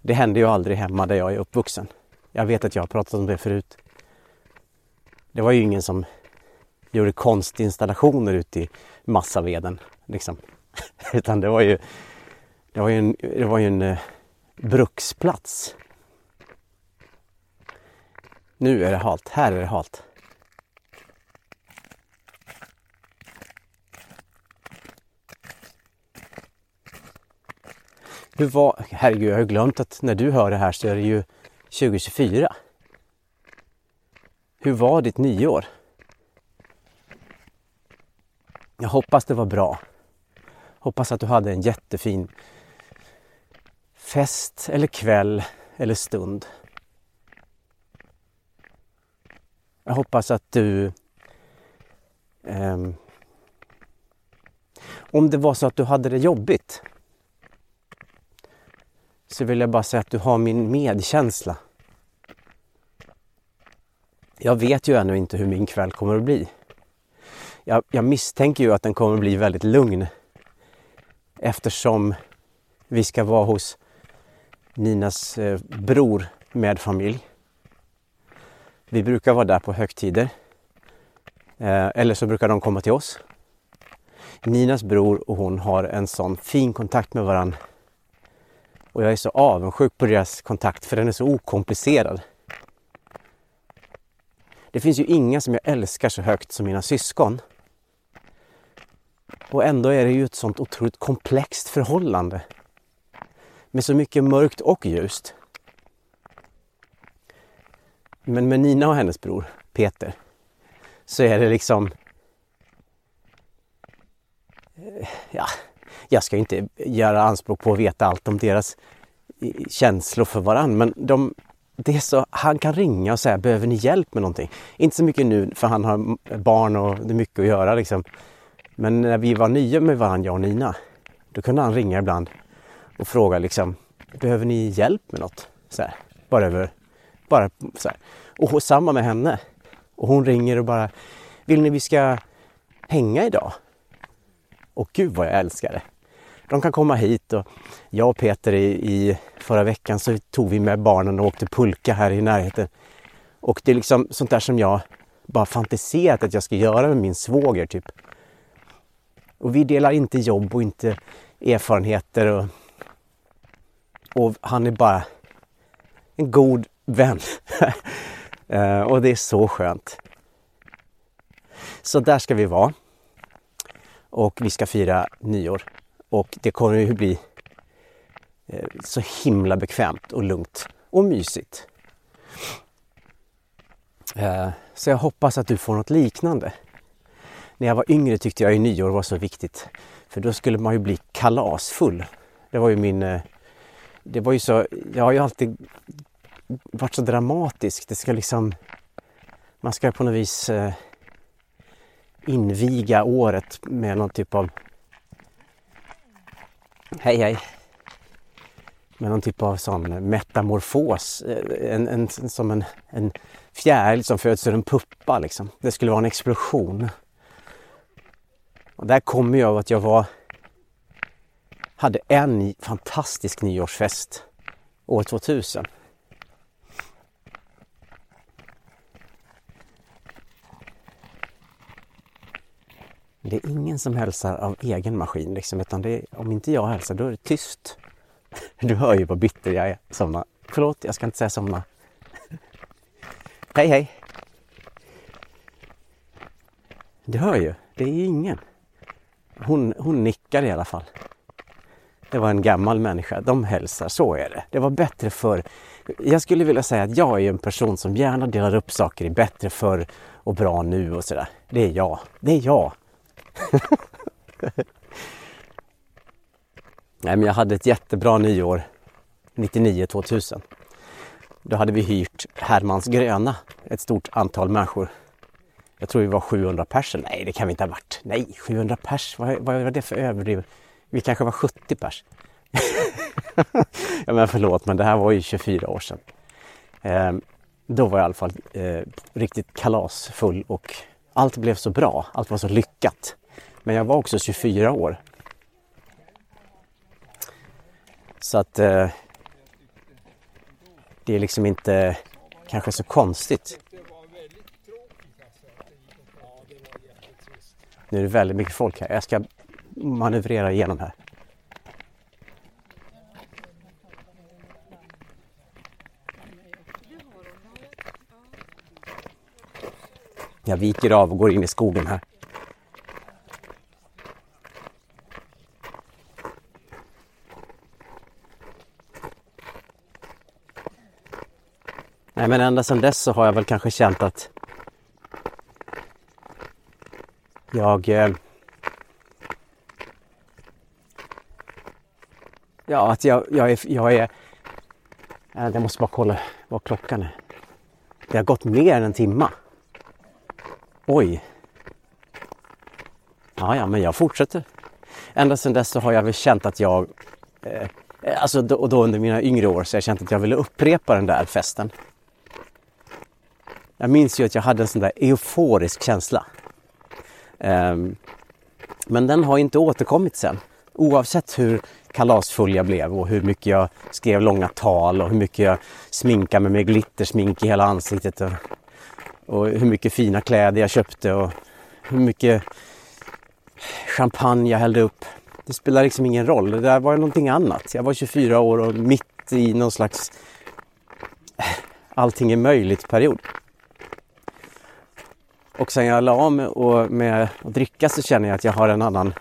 Det händer ju aldrig hemma där jag är uppvuxen. Jag vet att jag har pratat om det förut. Det var ju ingen som gjorde konstinstallationer ute i massaveden. Liksom. Utan det var ju, det var ju en, det var ju en eh, bruksplats. Nu är det halt, här är det halt. Hur var, herregud, jag har glömt att när du hör det här så är det ju 2024. Hur var ditt nyår? Jag hoppas det var bra. Hoppas att du hade en jättefin fest eller kväll eller stund. Jag hoppas att du Um, om det var så att du hade det jobbigt så vill jag bara säga att du har min medkänsla. Jag vet ju ännu inte hur min kväll kommer att bli. Jag, jag misstänker ju att den kommer bli väldigt lugn eftersom vi ska vara hos Ninas eh, bror med familj. Vi brukar vara där på högtider. Eh, eller så brukar de komma till oss. Ninas bror och hon har en sån fin kontakt med varandra. Och jag är så avundsjuk på deras kontakt för den är så okomplicerad. Det finns ju inga som jag älskar så högt som mina syskon. Och ändå är det ju ett sånt otroligt komplext förhållande. Med så mycket mörkt och ljust. Men med Nina och hennes bror Peter så är det liksom... Eh, ja, jag ska inte göra anspråk på att veta allt om deras eh, känslor för varandra men de, det är så, han kan ringa och säga behöver ni hjälp med någonting? Inte så mycket nu för han har barn och det är mycket att göra liksom. Men när vi var nya med varandra, jag och Nina, då kunde han ringa ibland och fråga liksom, behöver ni hjälp med något? Så här, bara över, bara så här. Och samma med henne. Och hon ringer och bara, vill ni vi ska hänga idag? Och gud vad jag älskar det! de kan komma hit och jag och Peter i, i förra veckan så tog vi med barnen och åkte pulka här i närheten. Och det är liksom sånt där som jag bara fantiserat att jag ska göra med min svåger typ. Och vi delar inte jobb och inte erfarenheter och, och han är bara en god vän. Eh, och det är så skönt. Så där ska vi vara. Och vi ska fira nyår. Och det kommer ju bli eh, så himla bekvämt och lugnt och mysigt. Eh, så jag hoppas att du får något liknande. När jag var yngre tyckte jag ju nyår var så viktigt. För då skulle man ju bli kalasfull. Det var ju min... Eh, det var ju så... Jag har ju alltid varit så dramatisk. Det ska liksom... Man ska på något vis eh, inviga året med någon typ av... Hej hej! Med någon typ av sån metamorfos. Eh, en, en, som en, en fjäril som föds ur en puppa liksom. Det skulle vara en explosion. Och där kommer jag av att jag var hade en fantastisk nyårsfest år 2000. Det är ingen som hälsar av egen maskin liksom, utan det är, om inte jag hälsar då är det tyst. Du hör ju vad bitter jag är. Somna. Förlåt, jag ska inte säga somna. Hej hej! Du hör ju, det är ingen. Hon, hon nickar i alla fall. Det var en gammal människa, de hälsar, så är det. Det var bättre förr. Jag skulle vilja säga att jag är en person som gärna delar upp saker i bättre förr och bra nu och sådär. Det är jag. Det är jag. Nej, men jag hade ett jättebra nyår 99-2000. Då hade vi hyrt Hermans gröna, ett stort antal människor. Jag tror vi var 700 pers. Nej, det kan vi inte ha varit. Nej, 700 pers, vad, vad var det för överdrivet? Vi kanske var 70 pers. ja, men förlåt, men det här var ju 24 år sedan. Eh, då var jag i alla fall eh, riktigt kalasfull och allt blev så bra. Allt var så lyckat. Men jag var också 24 år. Så att eh, det är liksom inte kanske så konstigt. Nu är det väldigt mycket folk här. Jag ska manövrera igenom här. Jag viker av och går in i skogen här. Nej men ända sedan dess så har jag väl kanske känt att jag eh, Ja, att jag, jag är... Jag, är, äh, jag måste bara kolla vad klockan är. Det har gått mer än en timma. Oj. Ja, ja, men jag fortsätter. Ända sedan dess så har jag väl känt att jag... Eh, eh alltså då, och då under mina yngre år så har jag känt att jag ville upprepa den där festen. Jag minns ju att jag hade en sån där euforisk känsla. Ehm, men den har inte återkommit sen. Oavsett hur kalasfull jag blev och hur mycket jag skrev långa tal och hur mycket jag sminkade mig med glittersmink i hela ansiktet. Och, och hur mycket fina kläder jag köpte och hur mycket champagne jag hällde upp. Det spelar liksom ingen roll. Det där var någonting annat. Jag var 24 år och mitt i någon slags eh, allting är möjligt-period. Och sen jag la av med, och med att dricka så känner jag att jag har en annan...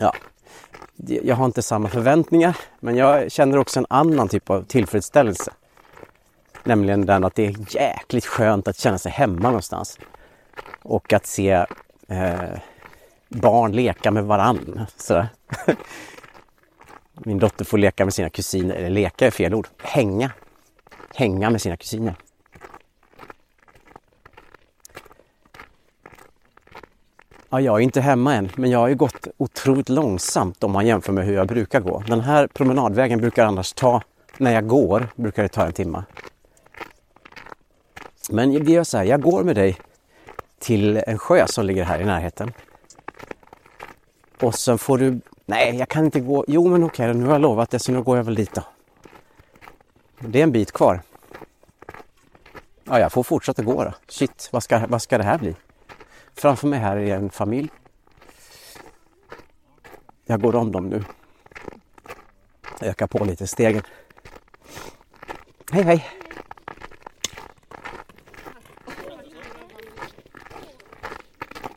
Ja, jag har inte samma förväntningar men jag känner också en annan typ av tillfredsställelse. Nämligen den att det är jäkligt skönt att känna sig hemma någonstans. Och att se eh, barn leka med varann. Sådär. Min dotter får leka med sina kusiner, eller leka är fel ord, hänga. Hänga med sina kusiner. Ja, jag är inte hemma än, men jag har ju gått otroligt långsamt om man jämför med hur jag brukar gå. Den här promenadvägen brukar annars ta, när jag går, brukar det ta en timme. Men vi gör så här, jag går med dig till en sjö som ligger här i närheten. Och sen får du... Nej, jag kan inte gå. Jo, men okej, nu har jag lovat det så nu går jag väl dit då. Det är en bit kvar. Ja, jag får fortsätta gå då. Shit, vad ska, vad ska det här bli? Framför mig här är en familj. Jag går om dem nu. Ökar på lite stegen. Hej, hej!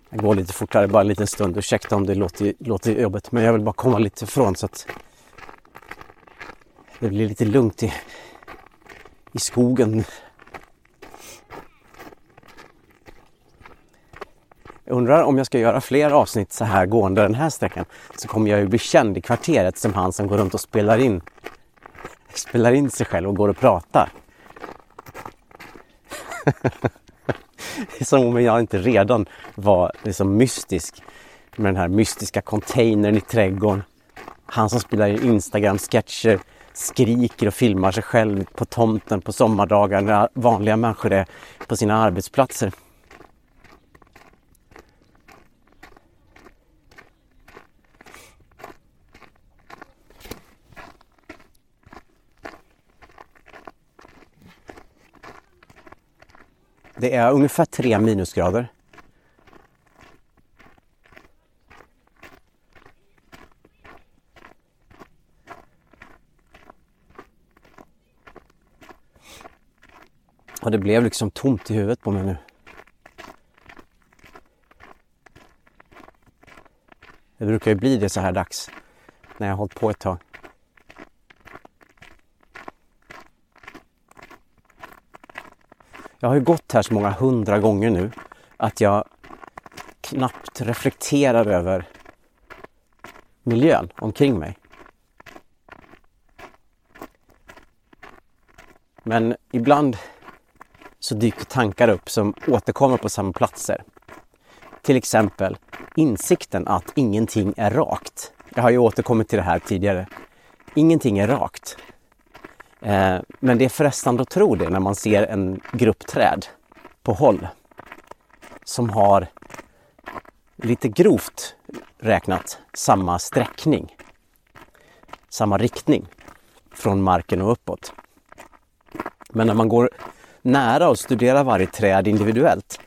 Jag går lite fortare, bara en liten stund. Ursäkta om det låter, låter jobbigt, men jag vill bara komma lite ifrån så att det blir lite lugnt i, i skogen. Jag undrar om jag ska göra fler avsnitt så här gående den här sträckan så kommer jag ju bli känd i kvarteret som han som går runt och spelar in spelar in sig själv och går och pratar. Som om jag inte redan var liksom mystisk med den här mystiska containern i trädgården. Han som spelar in Instagram-sketcher skriker och filmar sig själv på tomten på sommardagar när vanliga människor är på sina arbetsplatser. Det är ungefär tre minusgrader. Och det blev liksom tomt i huvudet på mig nu. Det brukar ju bli det så här dags när jag har hållit på ett tag. Jag har ju gått här så många hundra gånger nu att jag knappt reflekterar över miljön omkring mig. Men ibland så dyker tankar upp som återkommer på samma platser. Till exempel insikten att ingenting är rakt. Jag har ju återkommit till det här tidigare. Ingenting är rakt. Eh, men det är frestande att tro det när man ser en grupp träd på håll som har lite grovt räknat samma sträckning, samma riktning från marken och uppåt. Men när man går nära och studerar varje träd individuellt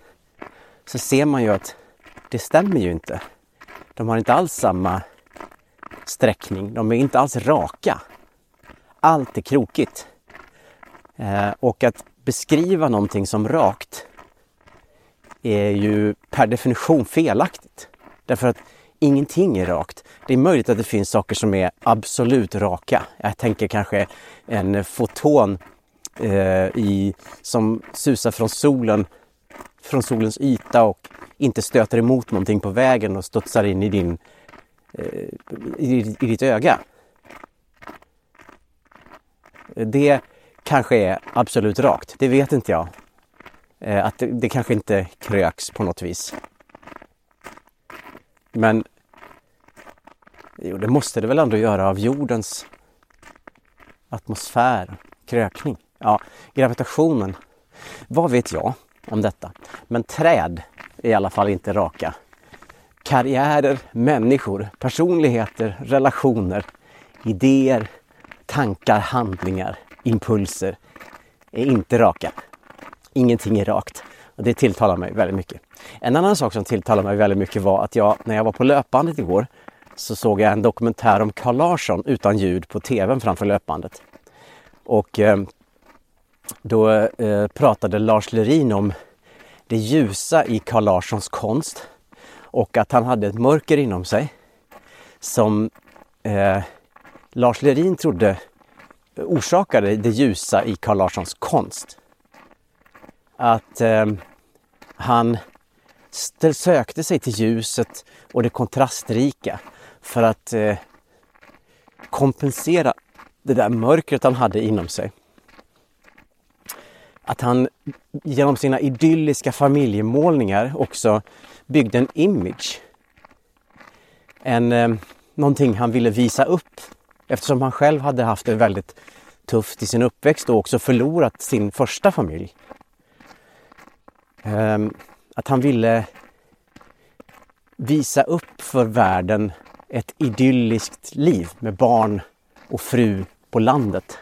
så ser man ju att det stämmer ju inte. De har inte alls samma sträckning, de är inte alls raka allt är krokigt. Eh, och att beskriva någonting som rakt är ju per definition felaktigt. Därför att ingenting är rakt. Det är möjligt att det finns saker som är absolut raka. Jag tänker kanske en foton eh, i, som susar från solen, från solens yta och inte stöter emot någonting på vägen och studsar in i, din, eh, i, i ditt öga. Det kanske är absolut rakt, det vet inte jag. Eh, att det, det kanske inte kröks på något vis. Men jo, det måste det väl ändå göra av jordens atmosfär, krökning. Ja, gravitationen. Vad vet jag om detta? Men träd är i alla fall inte raka. Karriärer, människor, personligheter, relationer, idéer, tankar, handlingar, impulser är inte raka. Ingenting är rakt. Och det tilltalar mig väldigt mycket. En annan sak som tilltalar mig väldigt mycket var att jag, när jag var på löpbandet igår, så såg jag en dokumentär om Carl Larsson utan ljud på tvn framför löpbandet. Och eh, då eh, pratade Lars Lerin om det ljusa i Carl Larssons konst och att han hade ett mörker inom sig som eh, Lars Lerin trodde orsakade det ljusa i Carl Larssons konst. Att eh, han sökte sig till ljuset och det kontrastrika för att eh, kompensera det där mörkret han hade inom sig. Att han genom sina idylliska familjemålningar också byggde en image. En, eh, någonting han ville visa upp Eftersom han själv hade haft det väldigt tufft i sin uppväxt och också förlorat sin första familj. Ehm, att han ville visa upp för världen ett idylliskt liv med barn och fru på landet.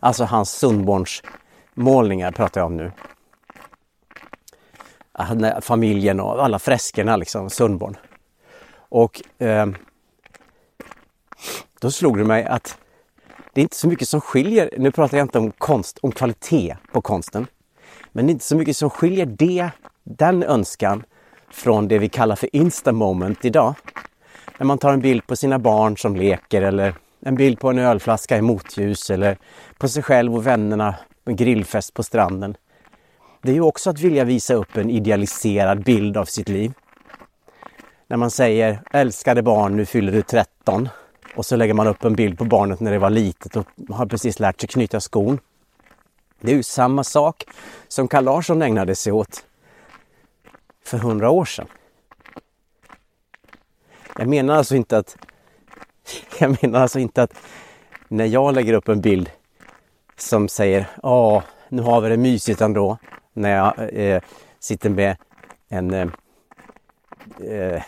Alltså hans Sundborns-målningar pratar jag om nu. Familjen och alla freskerna liksom, Sundborn. Och eh, då slog det mig att det är inte så mycket som skiljer, nu pratar jag inte om konst, om kvalitet på konsten. Men det är inte så mycket som skiljer det, den önskan från det vi kallar för insta moment idag. När man tar en bild på sina barn som leker eller en bild på en ölflaska i motljus eller på sig själv och vännerna på en grillfest på stranden. Det är ju också att vilja visa upp en idealiserad bild av sitt liv. När man säger älskade barn, nu fyller du 13 och så lägger man upp en bild på barnet när det var litet och har precis lärt sig knyta skon. Det är ju samma sak som Carl Larsson ägnade sig åt för hundra år sedan. Jag menar alltså inte att jag menar alltså inte att när jag lägger upp en bild som säger ja, nu har vi det mysigt ändå när jag eh, sitter med en eh, eh,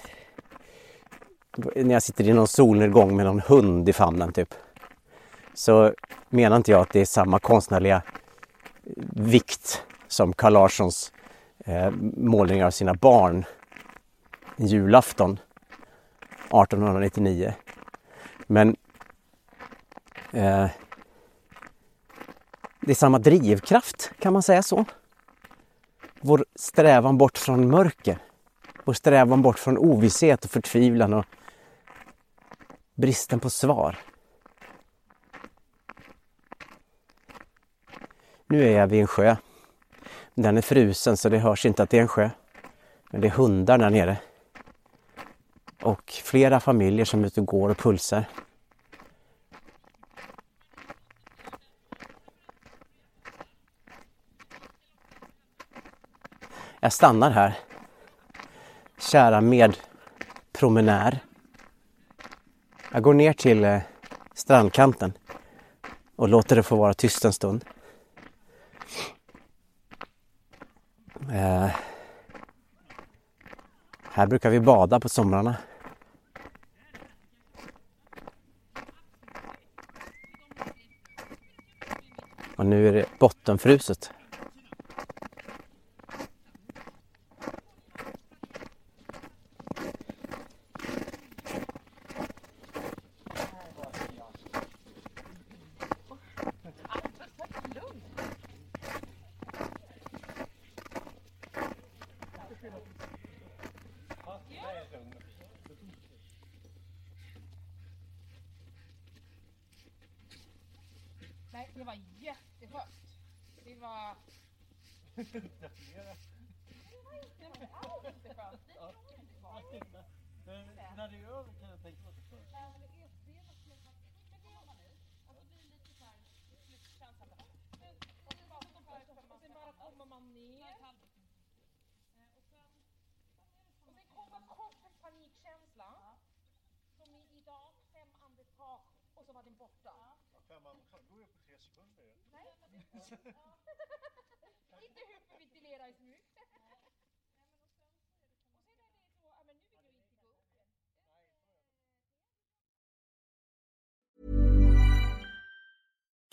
när jag sitter i någon solnedgång med någon hund i famnen typ. Så menar inte jag att det är samma konstnärliga vikt som Carl Larssons eh, målningar av sina barn julafton 1899. Men eh, det är samma drivkraft, kan man säga så? Vår strävan bort från mörker. Vår strävan bort från ovisshet och förtvivlan och bristen på svar. Nu är jag vid en sjö. Den är frusen så det hörs inte att det är en sjö. Men det är hundar där nere. Och flera familjer som är ute och går och pulsar. Jag stannar här. Kära medpromenär. Jag går ner till eh, strandkanten och låter det få vara tyst en stund. Eh, här brukar vi bada på somrarna. Och nu är det bottenfruset.